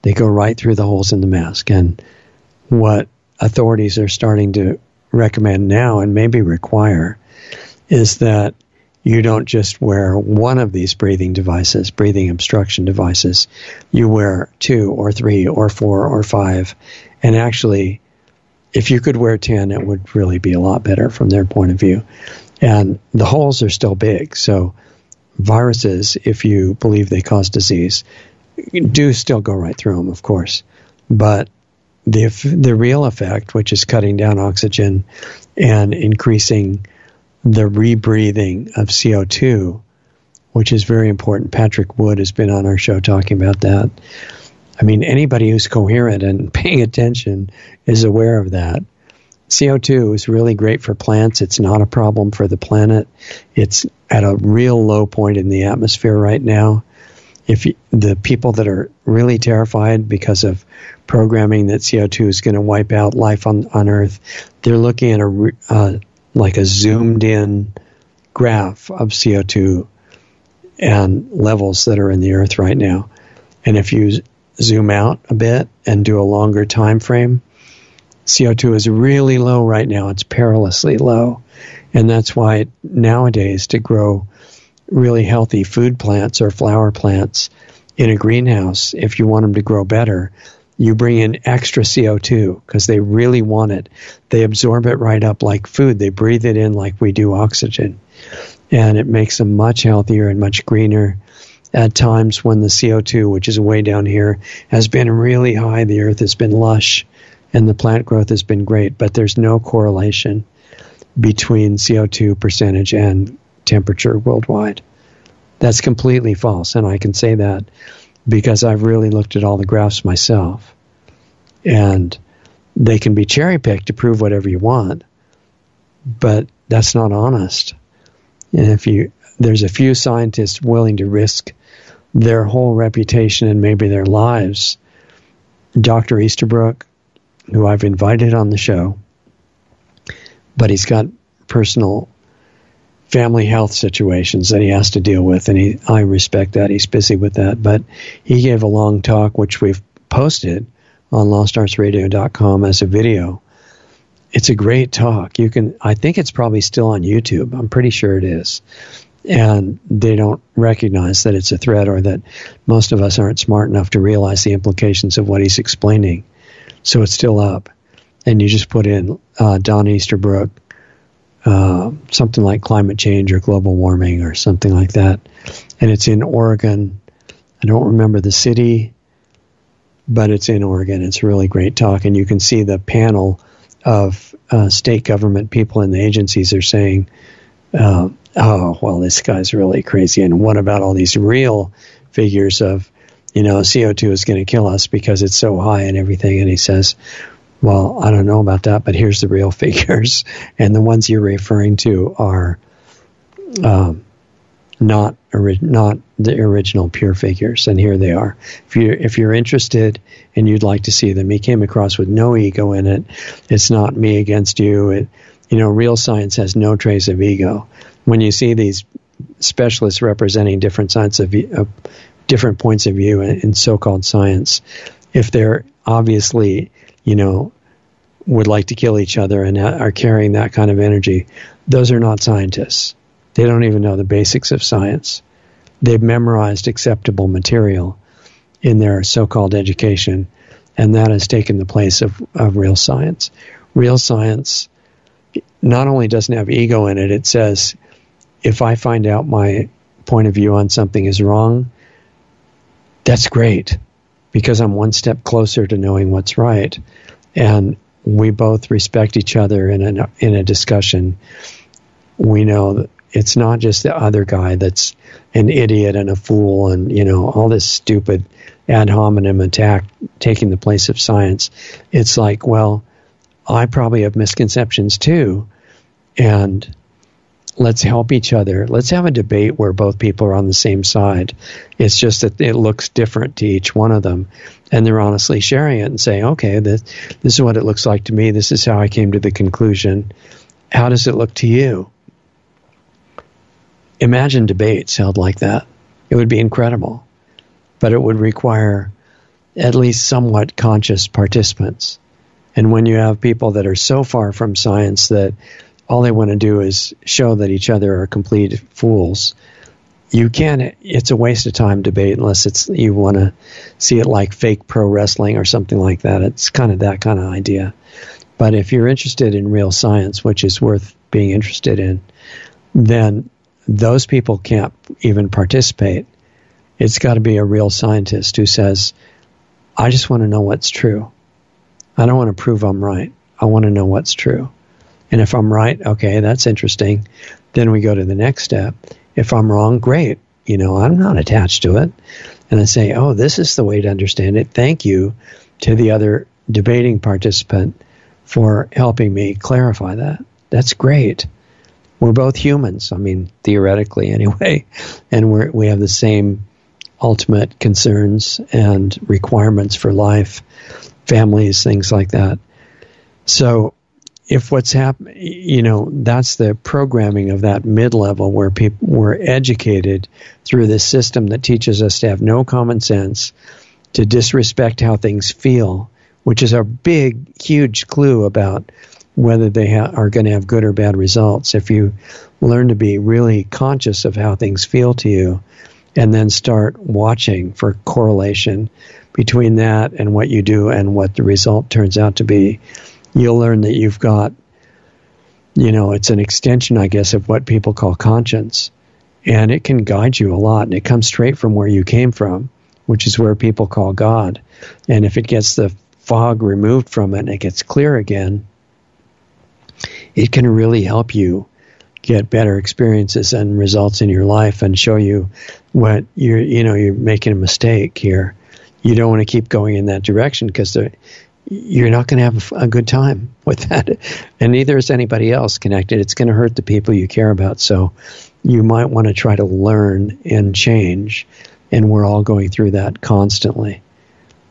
they go right through the holes in the mask. And what authorities are starting to recommend now and maybe require is that you don't just wear one of these breathing devices, breathing obstruction devices. You wear two or three or four or five. And actually, if you could wear 10, it would really be a lot better from their point of view. And the holes are still big. So, viruses, if you believe they cause disease, do still go right through them, of course. But the, the real effect, which is cutting down oxygen and increasing the rebreathing of CO2, which is very important. Patrick Wood has been on our show talking about that. I mean, anybody who's coherent and [LAUGHS] paying attention is aware of that. CO2 is really great for plants. It's not a problem for the planet. It's at a real low point in the atmosphere right now. If you, the people that are really terrified because of programming that CO2 is going to wipe out life on, on Earth, they're looking at a uh, like a zoomed in graph of CO2 and levels that are in the earth right now. And if you zoom out a bit and do a longer time frame, CO2 is really low right now. It's perilously low. And that's why nowadays to grow really healthy food plants or flower plants in a greenhouse, if you want them to grow better, you bring in extra CO2 because they really want it. They absorb it right up like food. They breathe it in like we do oxygen. And it makes them much healthier and much greener. At times when the CO2, which is way down here, has been really high, the earth has been lush and the plant growth has been great, but there's no correlation between CO2 percentage and temperature worldwide. That's completely false, and I can say that because I've really looked at all the graphs myself. And they can be cherry picked to prove whatever you want, but that's not honest. And if you there's a few scientists willing to risk their whole reputation and maybe their lives. Dr. Easterbrook, who I've invited on the show, but he's got personal family health situations that he has to deal with, and he, I respect that. He's busy with that. But he gave a long talk, which we've posted on lostartsradio.com as a video. It's a great talk. You can, I think it's probably still on YouTube. I'm pretty sure it is. And they don't recognize that it's a threat or that most of us aren't smart enough to realize the implications of what he's explaining. So it's still up. And you just put in uh, Don Easterbrook uh, something like climate change or global warming or something like that. And it's in Oregon. I don't remember the city, but it's in Oregon. It's really great talk. And you can see the panel of uh, state government people in the agencies are saying, uh, oh, well, this guy's really crazy. And what about all these real figures of, you know, CO2 is going to kill us because it's so high and everything? And he says, well, I don't know about that, but here's the real [LAUGHS] figures, and the ones you're referring to are um, not ori- not the original pure figures, and here they are. If you if you're interested and you'd like to see them, he came across with no ego in it. It's not me against you. It, you know, real science has no trace of ego. When you see these specialists representing different sides of uh, different points of view in, in so-called science, if they're obviously you know, would like to kill each other and are carrying that kind of energy, those are not scientists. They don't even know the basics of science. They've memorized acceptable material in their so called education, and that has taken the place of, of real science. Real science not only doesn't have ego in it, it says, if I find out my point of view on something is wrong, that's great because I'm one step closer to knowing what's right. And we both respect each other in a, in a discussion, we know that it's not just the other guy that's an idiot and a fool and, you know, all this stupid ad hominem attack taking the place of science. It's like, well, I probably have misconceptions too. And let's help each other. Let's have a debate where both people are on the same side. It's just that it looks different to each one of them. And they're honestly sharing it and saying, okay, this, this is what it looks like to me. This is how I came to the conclusion. How does it look to you? Imagine debates held like that. It would be incredible. But it would require at least somewhat conscious participants. And when you have people that are so far from science that all they want to do is show that each other are complete fools. You can't. It's a waste of time debate unless it's you want to see it like fake pro wrestling or something like that. It's kind of that kind of idea. But if you're interested in real science, which is worth being interested in, then those people can't even participate. It's got to be a real scientist who says, I just want to know what's true. I don't want to prove I'm right. I want to know what's true. And if I'm right, okay, that's interesting. Then we go to the next step. If I'm wrong, great. You know, I'm not attached to it. And I say, oh, this is the way to understand it. Thank you to the other debating participant for helping me clarify that. That's great. We're both humans. I mean, theoretically, anyway, [LAUGHS] and we we have the same ultimate concerns and requirements for life, families, things like that. So if what's happening, you know, that's the programming of that mid level where people were educated through this system that teaches us to have no common sense, to disrespect how things feel, which is a big, huge clue about whether they ha- are going to have good or bad results. If you learn to be really conscious of how things feel to you and then start watching for correlation between that and what you do and what the result turns out to be you'll learn that you've got, you know, it's an extension, I guess, of what people call conscience. And it can guide you a lot. And it comes straight from where you came from, which is where people call God. And if it gets the fog removed from it and it gets clear again, it can really help you get better experiences and results in your life and show you what you're you know you're making a mistake here you don't want to keep going in that direction because you're not going to have a good time with that. [LAUGHS] And neither is anybody else connected. It's going to hurt the people you care about. So you might want to try to learn and change. And we're all going through that constantly.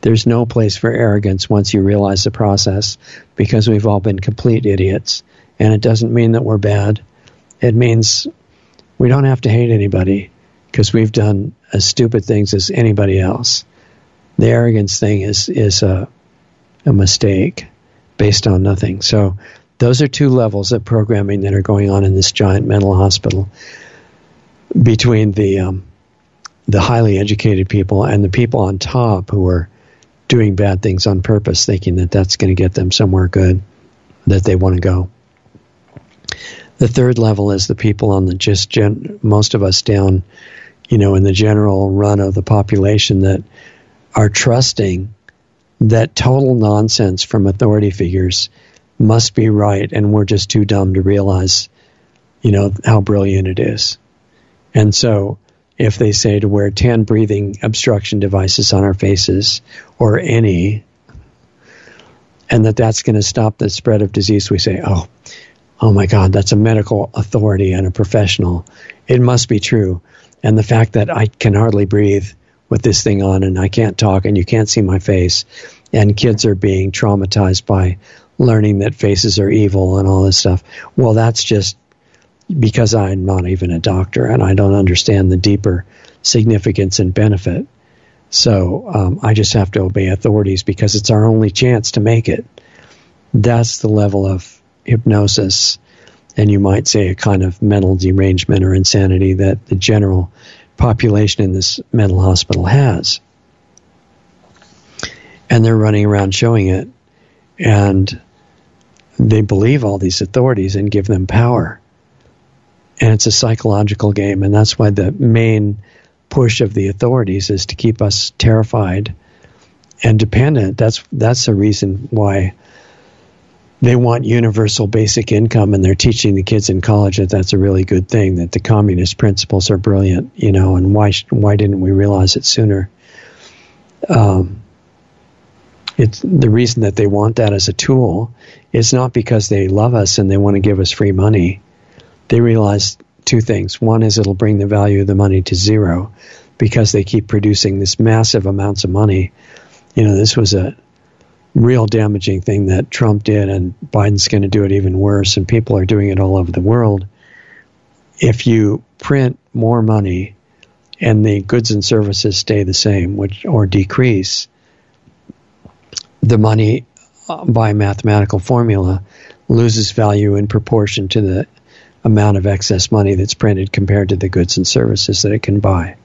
There's no place for arrogance once you realize the process because we've all been complete idiots. And it doesn't mean that we're bad. It means we don't have to hate anybody because we've done as stupid things as anybody else. The arrogance thing is, is a a mistake based on nothing. So those are two levels of programming that are going on in this giant mental hospital between the um, the highly educated people and the people on top who are doing bad things on purpose, thinking that that's going to get them somewhere good that they want to go. The third level is the people on the just gen, most of us down, you know, in the general run of the population that are trusting that total nonsense from authority figures must be right, and we're just too dumb to realize, you know, how brilliant it is. And so, if they say to wear 10 breathing obstruction devices on our faces, or any, and that that's going to stop the spread of disease, we say, oh, oh my God, that's a medical authority and a professional. It must be true. And the fact that I can hardly breathe with this thing on and I can't talk and you can't see my face. And kids are being traumatized by learning that faces are evil and all this stuff. Well, that's just because I'm not even a doctor and I don't understand the deeper significance and benefit. So um, I just have to obey authorities because it's our only chance to make it. That's the level of hypnosis, and you might say a kind of mental derangement or insanity that the general population in this mental hospital has. And they're running around showing it. And they believe all these authorities and give them power. And it's a psychological game. And that's why the main push of the authorities is to keep us terrified and dependent. That's, that's the reason why they want universal basic income and they're teaching the kids in college that that's a really good thing that the communist principles are brilliant you know and why why didn't we realize it sooner? Um, it's the reason that they want that as a tool is not because they love us and they want to give us free money. They realize two things. One is it'll bring the value of the money to zero because they keep producing this massive amounts of money. You know this was a real damaging thing that Trump did, and Biden's going to do it even worse, and people are doing it all over the world. If you print more money and the goods and services stay the same, which or decrease, the money uh, by mathematical formula loses value in proportion to the amount of excess money that's printed compared to the goods and services that it can buy.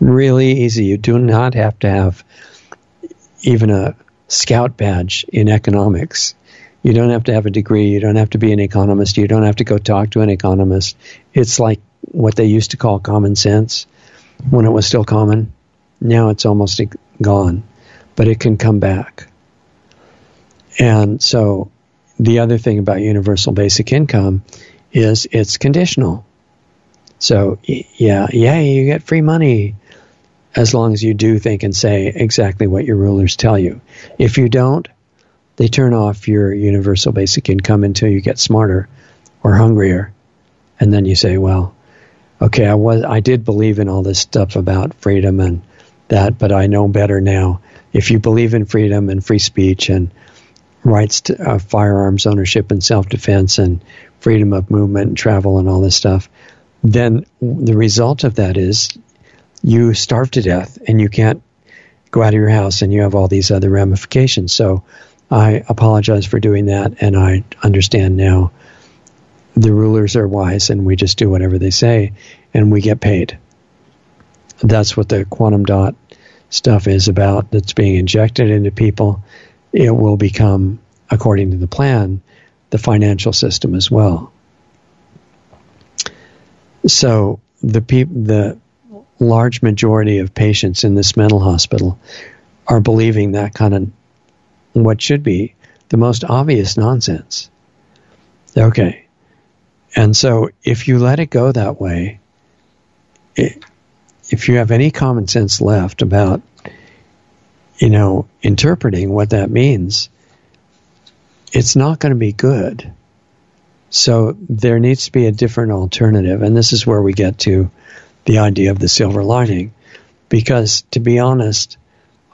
Really easy. You do not have to have even a scout badge in economics. You don't have to have a degree. You don't have to be an economist. You don't have to go talk to an economist. It's like what they used to call common sense when it was still common. Now it's almost gone, but it can come back. And so the other thing about universal basic income is it's conditional. So yeah, yeah, you get free money as long as you do think and say exactly what your rulers tell you. If you don't, they turn off your universal basic income until you get smarter or hungrier. And then you say, well, okay, I was I did believe in all this stuff about freedom and that, but I know better now. If you believe in freedom and free speech and rights to uh, firearms ownership and self-defense and freedom of movement and travel and all this stuff, then the result of that is you starve to death and you can't go out of your house and you have all these other ramifications. So I apologize for doing that and I understand now the rulers are wise and we just do whatever they say and we get paid. That's what the quantum dot stuff is about that's being injected into people. It will become, according to the plan, the financial system as well. So the people, the large majority of patients in this mental hospital are believing that kind of what should be the most obvious nonsense. Okay. And so if you let it go that way, it, if you have any common sense left about, you know, interpreting what that means, it's not going to be good. So there needs to be a different alternative. And this is where we get to the idea of the silver lining. Because to be honest,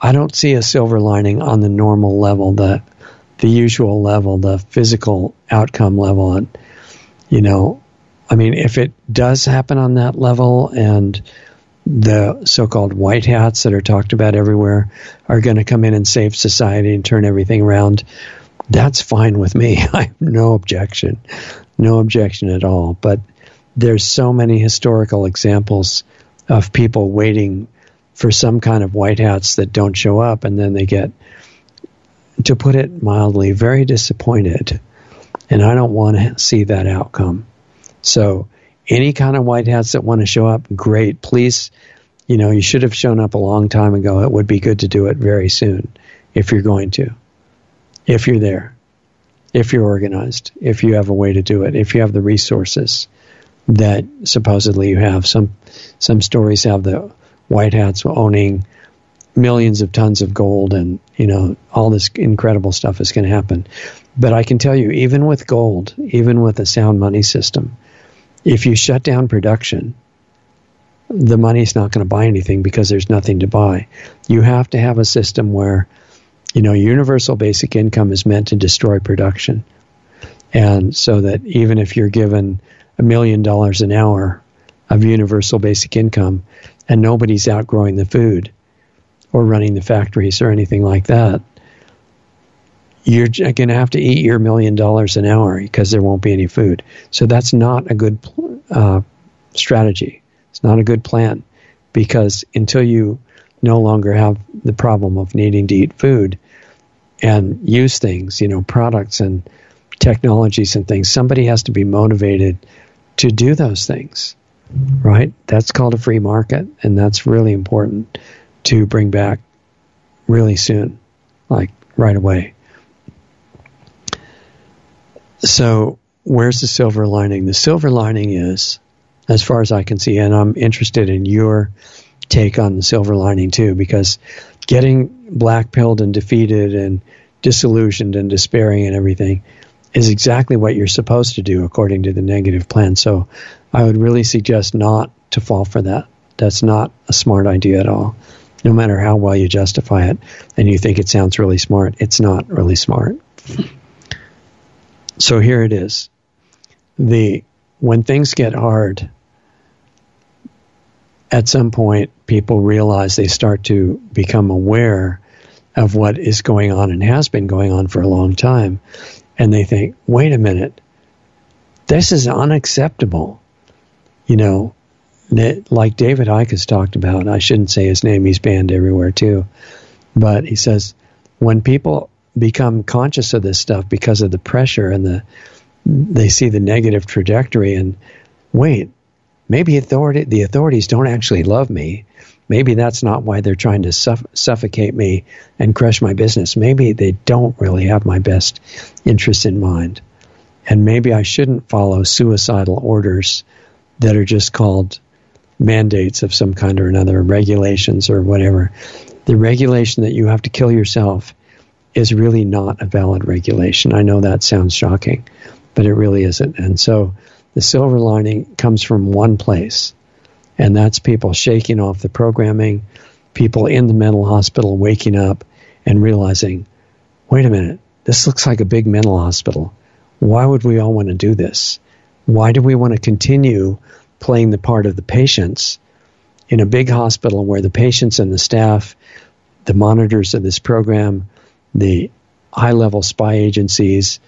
I don't see a silver lining on the normal level, the the usual level, the physical outcome level. And you know, I mean, if it does happen on that level, and the so-called white hats that are talked about everywhere are going to come in and save society and turn everything around, that's fine with me. [LAUGHS] I have no objection, no objection at all. But there's so many historical examples of people waiting for some kind of white hats that don't show up and then they get to put it mildly very disappointed. And i don't want to see that outcome. So any kind of white hats that want to show up great. Please you know you should have shown up a long time ago. It would be good to do it very soon if you're going to. If you're there. If you're organized. If you have a way to do it. If you have the resources that supposedly you have. Some some stories have the white hats owning millions of tons of gold, and you know all this incredible stuff is going to happen. But I can tell you, even with gold, even with a sound money system, if you shut down production, the money's not going to buy anything because there's nothing to buy. You have to have a system where, you know, universal basic income is meant to destroy production. And so that even if you're given a million dollars an hour of universal basic income and nobody's outgrowing the food or running the factories or anything like that, you're going to have to eat your million dollars an hour because there won't be any food. So that's not a good uh, strategy. It's not a good plan because until you no longer have the problem of needing to eat food and use things, you know, products and technologies and things, somebody has to be motivated to do those things, right? That's called a free market, and that's really important to bring back really soon, like right away. So, where's the silver lining? The silver lining is, as far as I can see, and I'm interested in your take on the silver lining too, because getting black pilled and defeated and disillusioned and despairing and everything is exactly what you're supposed to do according to the negative plan. So I would really suggest not to fall for that. That's not a smart idea at all. No matter how well you justify it and you think it sounds really smart, it's not really smart. So here it is. The when things get hard, at some point people realize they start to become aware of what is going on and has been going on for a long time and they think, wait a minute, this is unacceptable. You know, like David Icke has talked about, I shouldn't say his name, he's banned everywhere too. But he says, when people become conscious of this stuff because of the pressure and the, they see the negative trajectory and wait, maybe authority, the authorities don't actually love me. Maybe that's not why they're trying to suff- suffocate me and crush my business. Maybe they don't really have my best interests in mind. And maybe I shouldn't follow suicidal orders that are just called mandates of some kind or another, regulations or whatever. The regulation that you have to kill yourself is really not a valid regulation. I know that sounds shocking, but it really isn't. And so the silver lining comes from one place, and that's people shaking off the programming, people in the mental hospital waking up and realizing, wait a minute, this looks like a big mental hospital. Why would we all want to do this? Why do we want to continue playing the part of the patients in a big hospital where the patients and the staff, the monitors of this program, the high level spy agencies,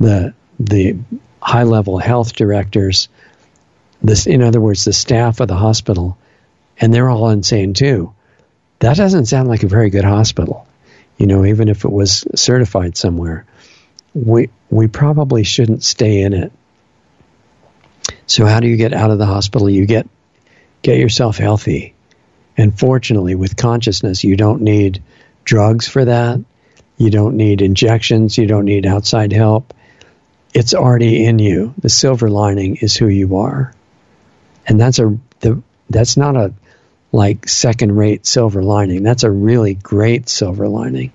the the high level health directors, this, in other words, the staff of the hospital, and they're all insane too. That doesn't sound like a very good hospital. You know, even if it was certified somewhere, we we probably shouldn't stay in it. So how do you get out of the hospital? You get get yourself healthy. And fortunately, with consciousness, you don't need drugs for that. You don't need injections. You don't need outside help. It's already in you. The silver lining is who you are and that's a the, that's not a like second rate silver lining. That's a really great silver lining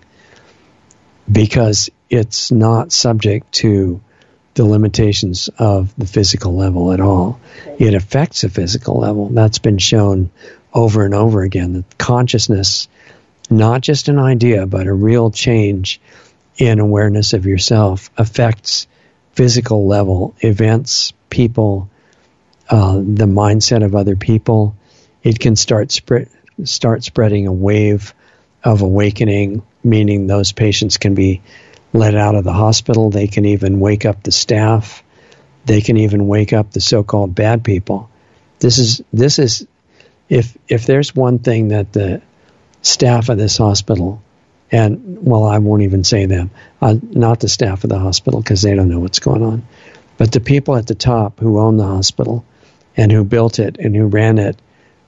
because it's not subject to the limitations of the physical level at all. It affects the physical level. That's been shown over and over again that consciousness, not just an idea, but a real change in awareness of yourself, affects physical level events, people, uh, the mindset of other people. It can start spread start spreading a wave of awakening, meaning those patients can be let out of the hospital. They can even wake up the staff. They can even wake up the so-called bad people. This is this is if if there's one thing that the staff of this hospital and well, I won't even say them, uh, not the staff of the hospital because they don't know what's going on, but the people at the top who own the hospital and who built it and who ran it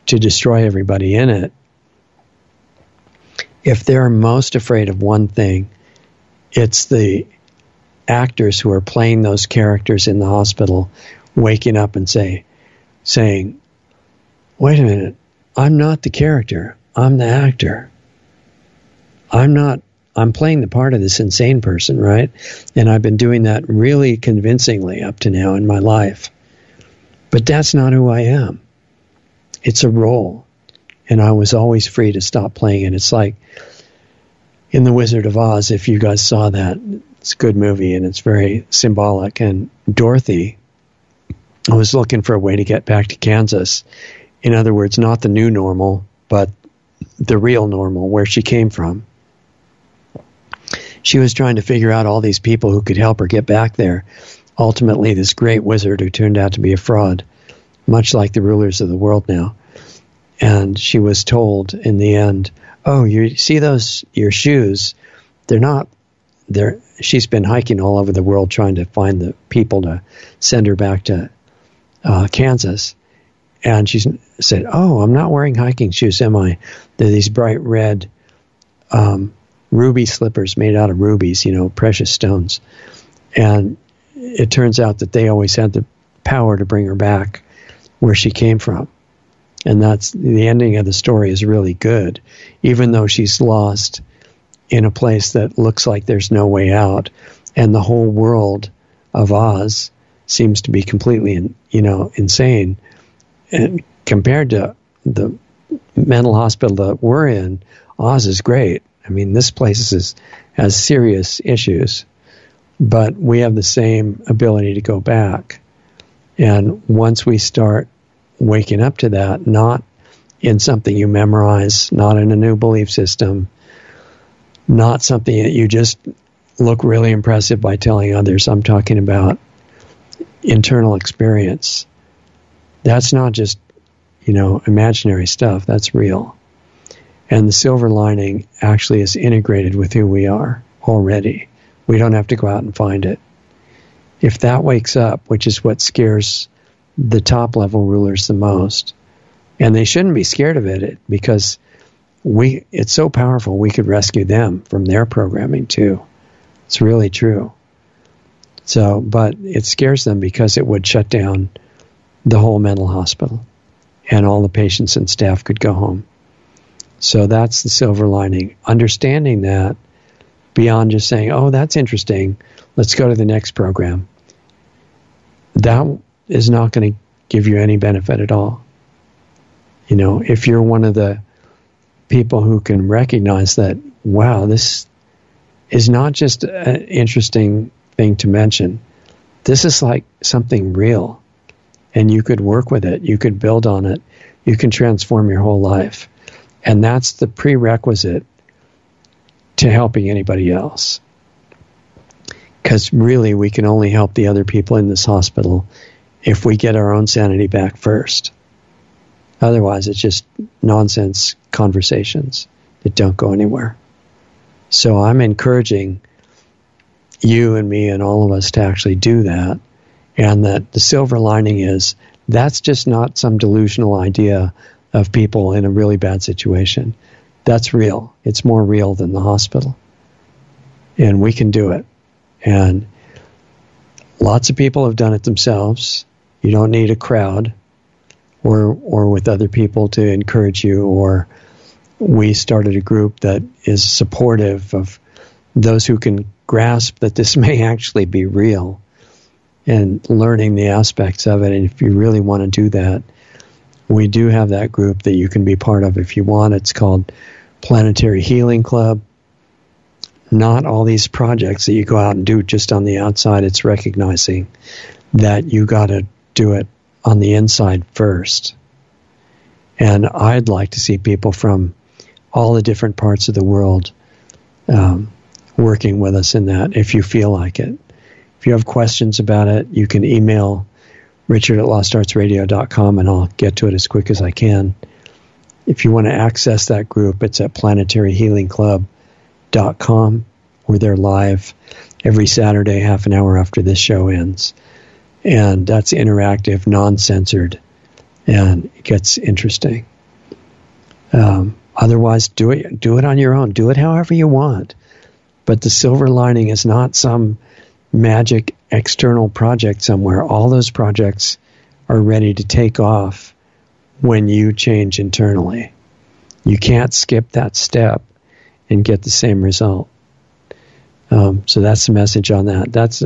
to destroy everybody in it, if they're most afraid of one thing, it's the actors who are playing those characters in the hospital waking up and say saying, Wait a minute, I'm not the character, I'm the actor. I'm not I'm playing the part of this insane person, right? And I've been doing that really convincingly up to now in my life. But that's not who I am. It's a role. And I was always free to stop playing it. It's like in The Wizard of Oz, if you guys saw that, it's a good movie and it's very symbolic. And Dorothy was looking for a way to get back to Kansas. In other words, not the new normal, but the real normal, where she came from. She was trying to figure out all these people who could help her get back there ultimately this great wizard who turned out to be a fraud, much like the rulers of the world now. And she was told in the end, "Oh, you see those your shoes? They're not. They're." She's been hiking all over the world trying to find the people to send her back to uh, Kansas. And she said, "Oh, I'm not wearing hiking shoes, am I? They're these bright red um, ruby slippers made out of rubies, you know, precious stones." And it turns out that they always had the power to bring her back where she came from. And that's the ending of the story is really good, even though she's lost in a place that looks like there's no way out, and the whole world of Oz seems to be completely, you know, insane. And compared to the mental hospital that we're in, Oz is great. I mean, this place is, has serious issues, but we have the same ability to go back. And once we start waking up to that, not in something you memorize, not in a new belief system, not something that you just look really impressive by telling others. I'm talking about internal experience. That's not just, you know, imaginary stuff, that's real. And the silver lining actually is integrated with who we are already. We don't have to go out and find it. If that wakes up, which is what scares the top level rulers the most, and they shouldn't be scared of it because we it's so powerful we could rescue them from their programming too. It's really true. So, but it scares them because it would shut down the whole mental hospital and all the patients and staff could go home. So that's the silver lining. Understanding that beyond just saying, oh, that's interesting, let's go to the next program. That is not going to give you any benefit at all. You know, if you're one of the people who can recognize that, wow, this is not just an interesting thing to mention. This is like something real, and you could work with it, you could build on it, you can transform your whole life. And that's the prerequisite to helping anybody else. Because really, we can only help the other people in this hospital if we get our own sanity back first. Otherwise, it's just nonsense conversations that don't go anywhere. So I'm encouraging you and me and all of us to actually do that. And that the silver lining is that's just not some delusional idea of people in a really bad situation. That's real. It's more real than the hospital. And we can do it. And lots of people have done it themselves. You don't need a crowd or or with other people to encourage you or we started a group that is supportive of those who can grasp that this [LAUGHS] may actually be real and learning the aspects of it and if you really want to do that we do have that group that you can be part of if you want it's called planetary healing club not all these projects that you go out and do just on the outside it's recognizing that you got to do it on the inside first. And I'd like to see people from all the different parts of the world um, working with us in that if you feel like it. If you have questions about it, you can email richard at lostartsradio.com and I'll get to it as quick as I can. If you want to access that group, it's at planetaryhealingclub.com. We're there live every Saturday, half an hour after this show ends and that's interactive, non-censored, and it gets interesting. Um, otherwise, do it do it on your own. Do it however you want. But the silver lining is not some magic external project somewhere. All those projects are ready to take off when you change internally. You can't skip that step and get the same result. Um, so that's the message on that. That's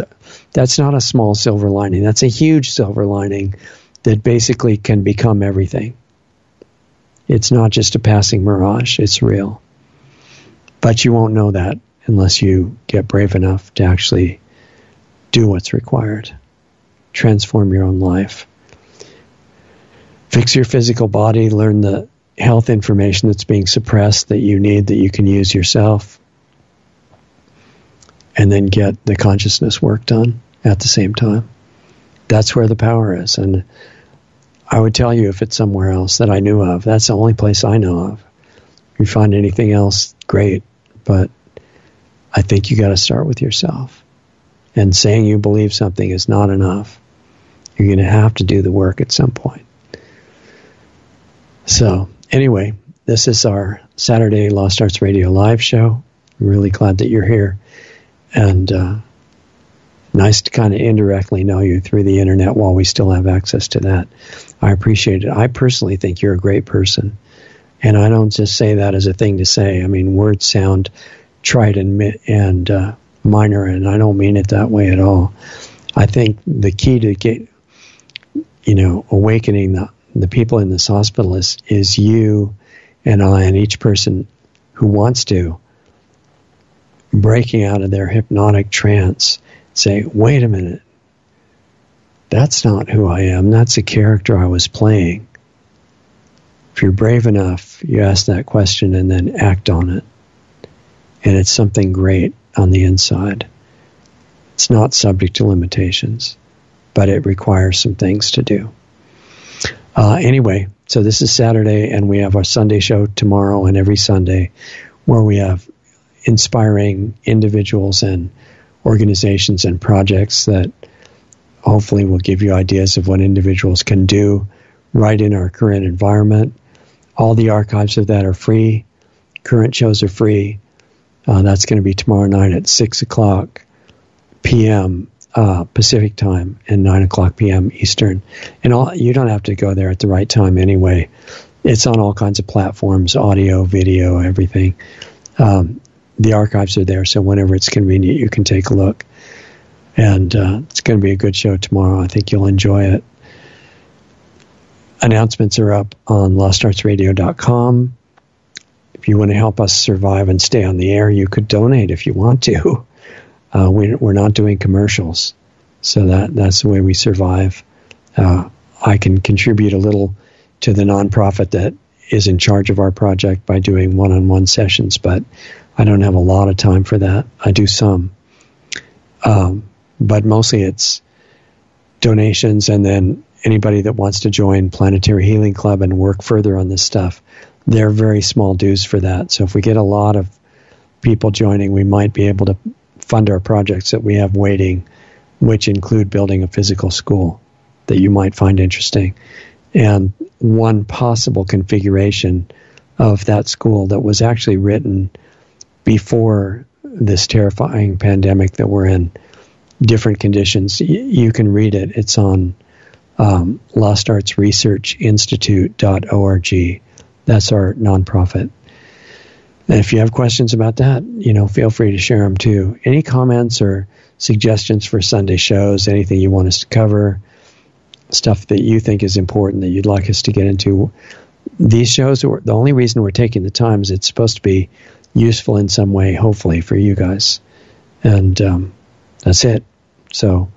that's not a small silver lining. That's a huge silver lining that basically can become everything. It's not just a passing mirage. It's real. But you won't know that unless you get brave enough to actually do what's required. Transform your own life. Fix your physical body. Learn the health information that's being suppressed that you need that you can use yourself and then get the consciousness work done at the same time. That's where the power is. And I would tell you if it's somewhere else that I knew of, that's the only place I know of. If you find anything else, great. But I think you got to start with yourself. And saying you believe something is not enough. You're going to have to do the work at some point. So, anyway, this is our Saturday Lost Arts Radio live show. Really glad that you're here. And uh, nice to kind of indirectly know you through the internet while we still have access to that. I appreciate it. I personally think you're a great person. And I don't just say that as a thing to say. I mean, words sound trite and, and uh, minor, and I don't mean it that way at all. I think the key to get, you know, awakening the, the people in this hospital is, is you and I and each person who wants to breaking out of their hypnotic trance say, wait a minute, that's not who I am. That's a character I was playing. If you're brave enough, you ask that question and then act on it. And it's something great on the inside. It's not subject to limitations, but it requires some things to do. Uh, anyway, so this is Saturday, and we have our Sunday show tomorrow and every Sunday where we have inspiring individuals and organizations and projects that hopefully will give you ideas of what individuals can do right in our current environment. All the archives of that are free. Current shows are free. Uh, that's going to be tomorrow night at 6 o'clock p.m. Uh, Pacific time and 9 o'clock p.m. Eastern. And all, you don't have to go there at the right time anyway. It's on all kinds of platforms audio, video, everything. Um, the archives are there, so whenever it's convenient, you can take a look. And uh, it's going to be a good show tomorrow. I think you'll enjoy it. Announcements are up on lostartsradio.com. If you want to help us survive and stay on the air, you could donate if you want to. [LAUGHS] Uh, we, are not doing commercials, so that that's the way we survive. Uh, I can contribute a little to the nonprofit that is in charge of our project by doing one-on-one sessions, but I don't have a lot of time for that. I do some. Um, but mostly it's donations and then anybody that wants to join Planetary Healing Club and work further on this stuff. They're very small dues for that. So if we get a lot of people joining, we might be able to fund our projects that we have waiting, which include building a physical school that you might find interesting. And one possible configuration of that school that was actually written before this terrifying pandemic that we're in, different conditions. Y- you can read it. It's on um, LostArtsResearchInstitute.org. That's our nonprofit. And if you have questions about that, you know, feel free to share them too. Any comments or suggestions for Sunday shows, anything you want us to cover, stuff that you think is important that you'd like us to get into. These shows, are, the only reason we're taking the time is it's supposed to be useful in some way, hopefully, for you guys. And um, that's it. So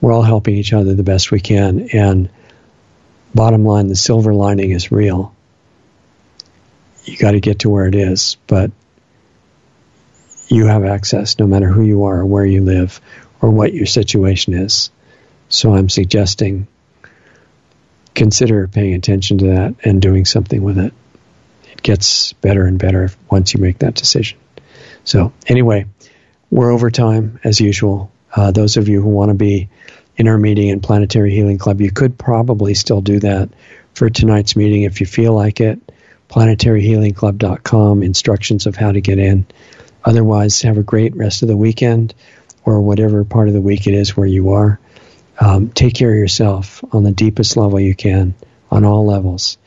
we're all helping each other the best we can. And bottom line, the silver lining is real. You got to get to where it is, but you have access no matter who you are or where you live or what your situation is. So I'm suggesting consider paying attention to that and doing something with it It gets better and better once you make that decision. So, anyway, we're over time as usual. Uh, those of you who want to be in our meeting in Planetary Healing Club, you could probably still do that for tonight's meeting if you feel like it. PlanetaryHealingClub.com, instructions of how to get in. Otherwise, have a great rest of the weekend or whatever part of the week it is where you are. Um, take care of yourself on the deepest level you can, on all levels.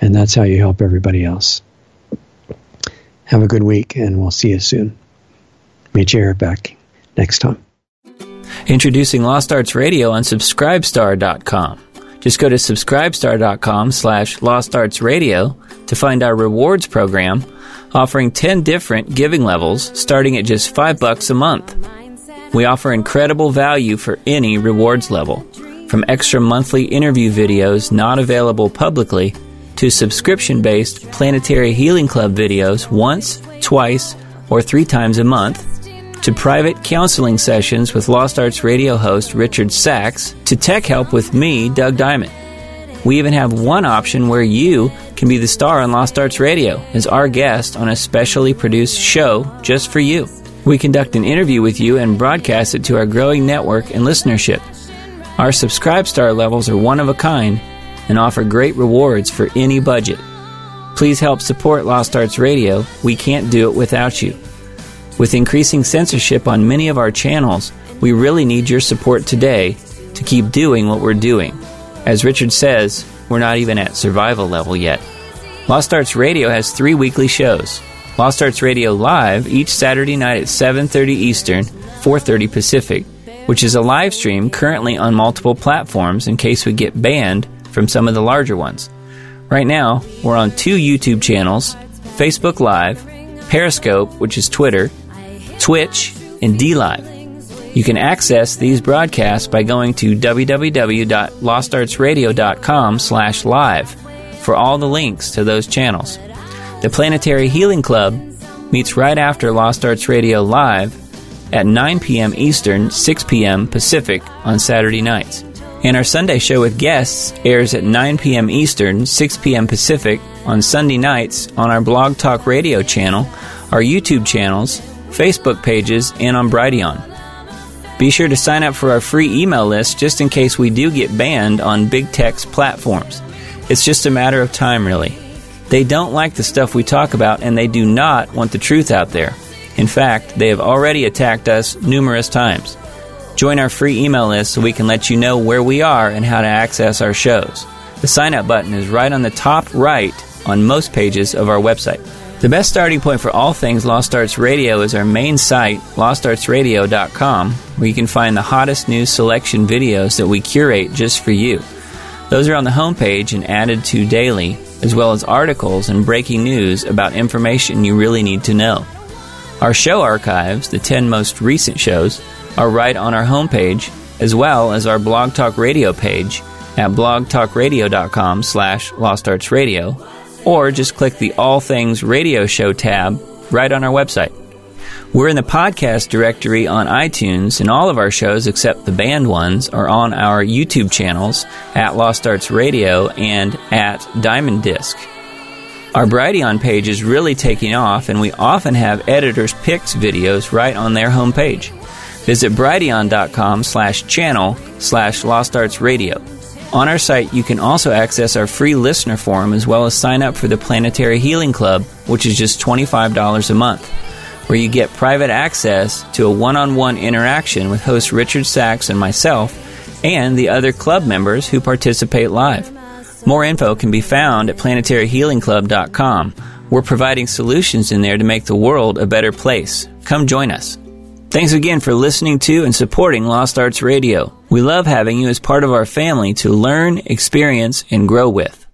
And that's how you help everybody else. Have a good week, and we'll see you soon. Meet you here back next time. Introducing Lost Arts Radio on Subscribestar.com. Just go to subscribestar.com slash Lost Arts Radio to find our rewards program offering 10 different giving levels starting at just 5 bucks a month. We offer incredible value for any rewards level, from extra monthly interview videos not available publicly to subscription based Planetary Healing Club videos once, twice, or three times a month, to private counseling sessions with Lost Arts radio host Richard Sacks, to tech help with me, Doug Diamond. We even have one option where you can be the star on Lost Arts Radio as our guest on a specially produced show just for you. We conduct an interview with you and broadcast it to our growing network and listenership. Our subscribe star levels are one of a kind and offer great rewards for any budget. Please help support Lost Arts Radio. We can't do it without you. With increasing censorship on many of our channels, we really need your support today to keep doing what we're doing. As Richard says, we're not even at survival level yet. Lost Arts Radio has three weekly shows. Lost Arts Radio Live each Saturday night at 7:30 Eastern, 4:30 Pacific, which is a live stream currently on multiple platforms in case we get banned from some of the larger ones. Right now, we're on two YouTube channels, Facebook Live, Periscope, which is Twitter, Twitch, and DLive. You can access these broadcasts by going to www.lostartsradio.com slash live for all the links to those channels. The Planetary Healing Club meets right after Lost Arts Radio Live at 9 p.m. Eastern, 6 p.m. Pacific on Saturday nights. And our Sunday show with guests airs at 9 p.m. Eastern, 6 p.m. Pacific on Sunday nights on our Blog Talk Radio channel, our YouTube channels, Facebook pages, and on Brighteon. Be sure to sign up for our free email list just in case we do get banned on big tech's platforms. It's just a matter of time, really. They don't like the stuff we talk about, and they do not want the truth out there. In fact, they have already attacked us numerous times. Join our free email list so we can let you know where we are and how to access our shows. The sign up button is right on the top right on most pages of our website. The best starting point for all things Lost Arts Radio is our main site, lostartsradio.com, where you can find the hottest news selection videos that we curate just for you. Those are on the homepage and added to daily, as well as articles and breaking news about information you really need to know. Our show archives, the 10 most recent shows, are right on our homepage, as well as our Blog Talk Radio page at blogtalkradio.com slash lostartsradio, or just click the All Things Radio Show tab right on our website. We're in the podcast directory on iTunes, and all of our shows, except the banned ones, are on our YouTube channels at Lost Arts Radio and at Diamond Disc. Our Brighteon page is really taking off, and we often have editors' picks videos right on their homepage. Visit brighteon.com slash channel slash Lost Arts Radio. On our site, you can also access our free listener forum as well as sign up for the Planetary Healing Club, which is just $25 a month where you get private access to a one on one interaction with host Richard Sacks and myself, and the other club members who participate live. More info can be found at planetaryhealingclub.com. We're providing solutions in there to make the world a better place. Come join us. Thanks again for listening to and supporting Lost Arts Radio. We love having you as part of our family to learn, experience, and grow with.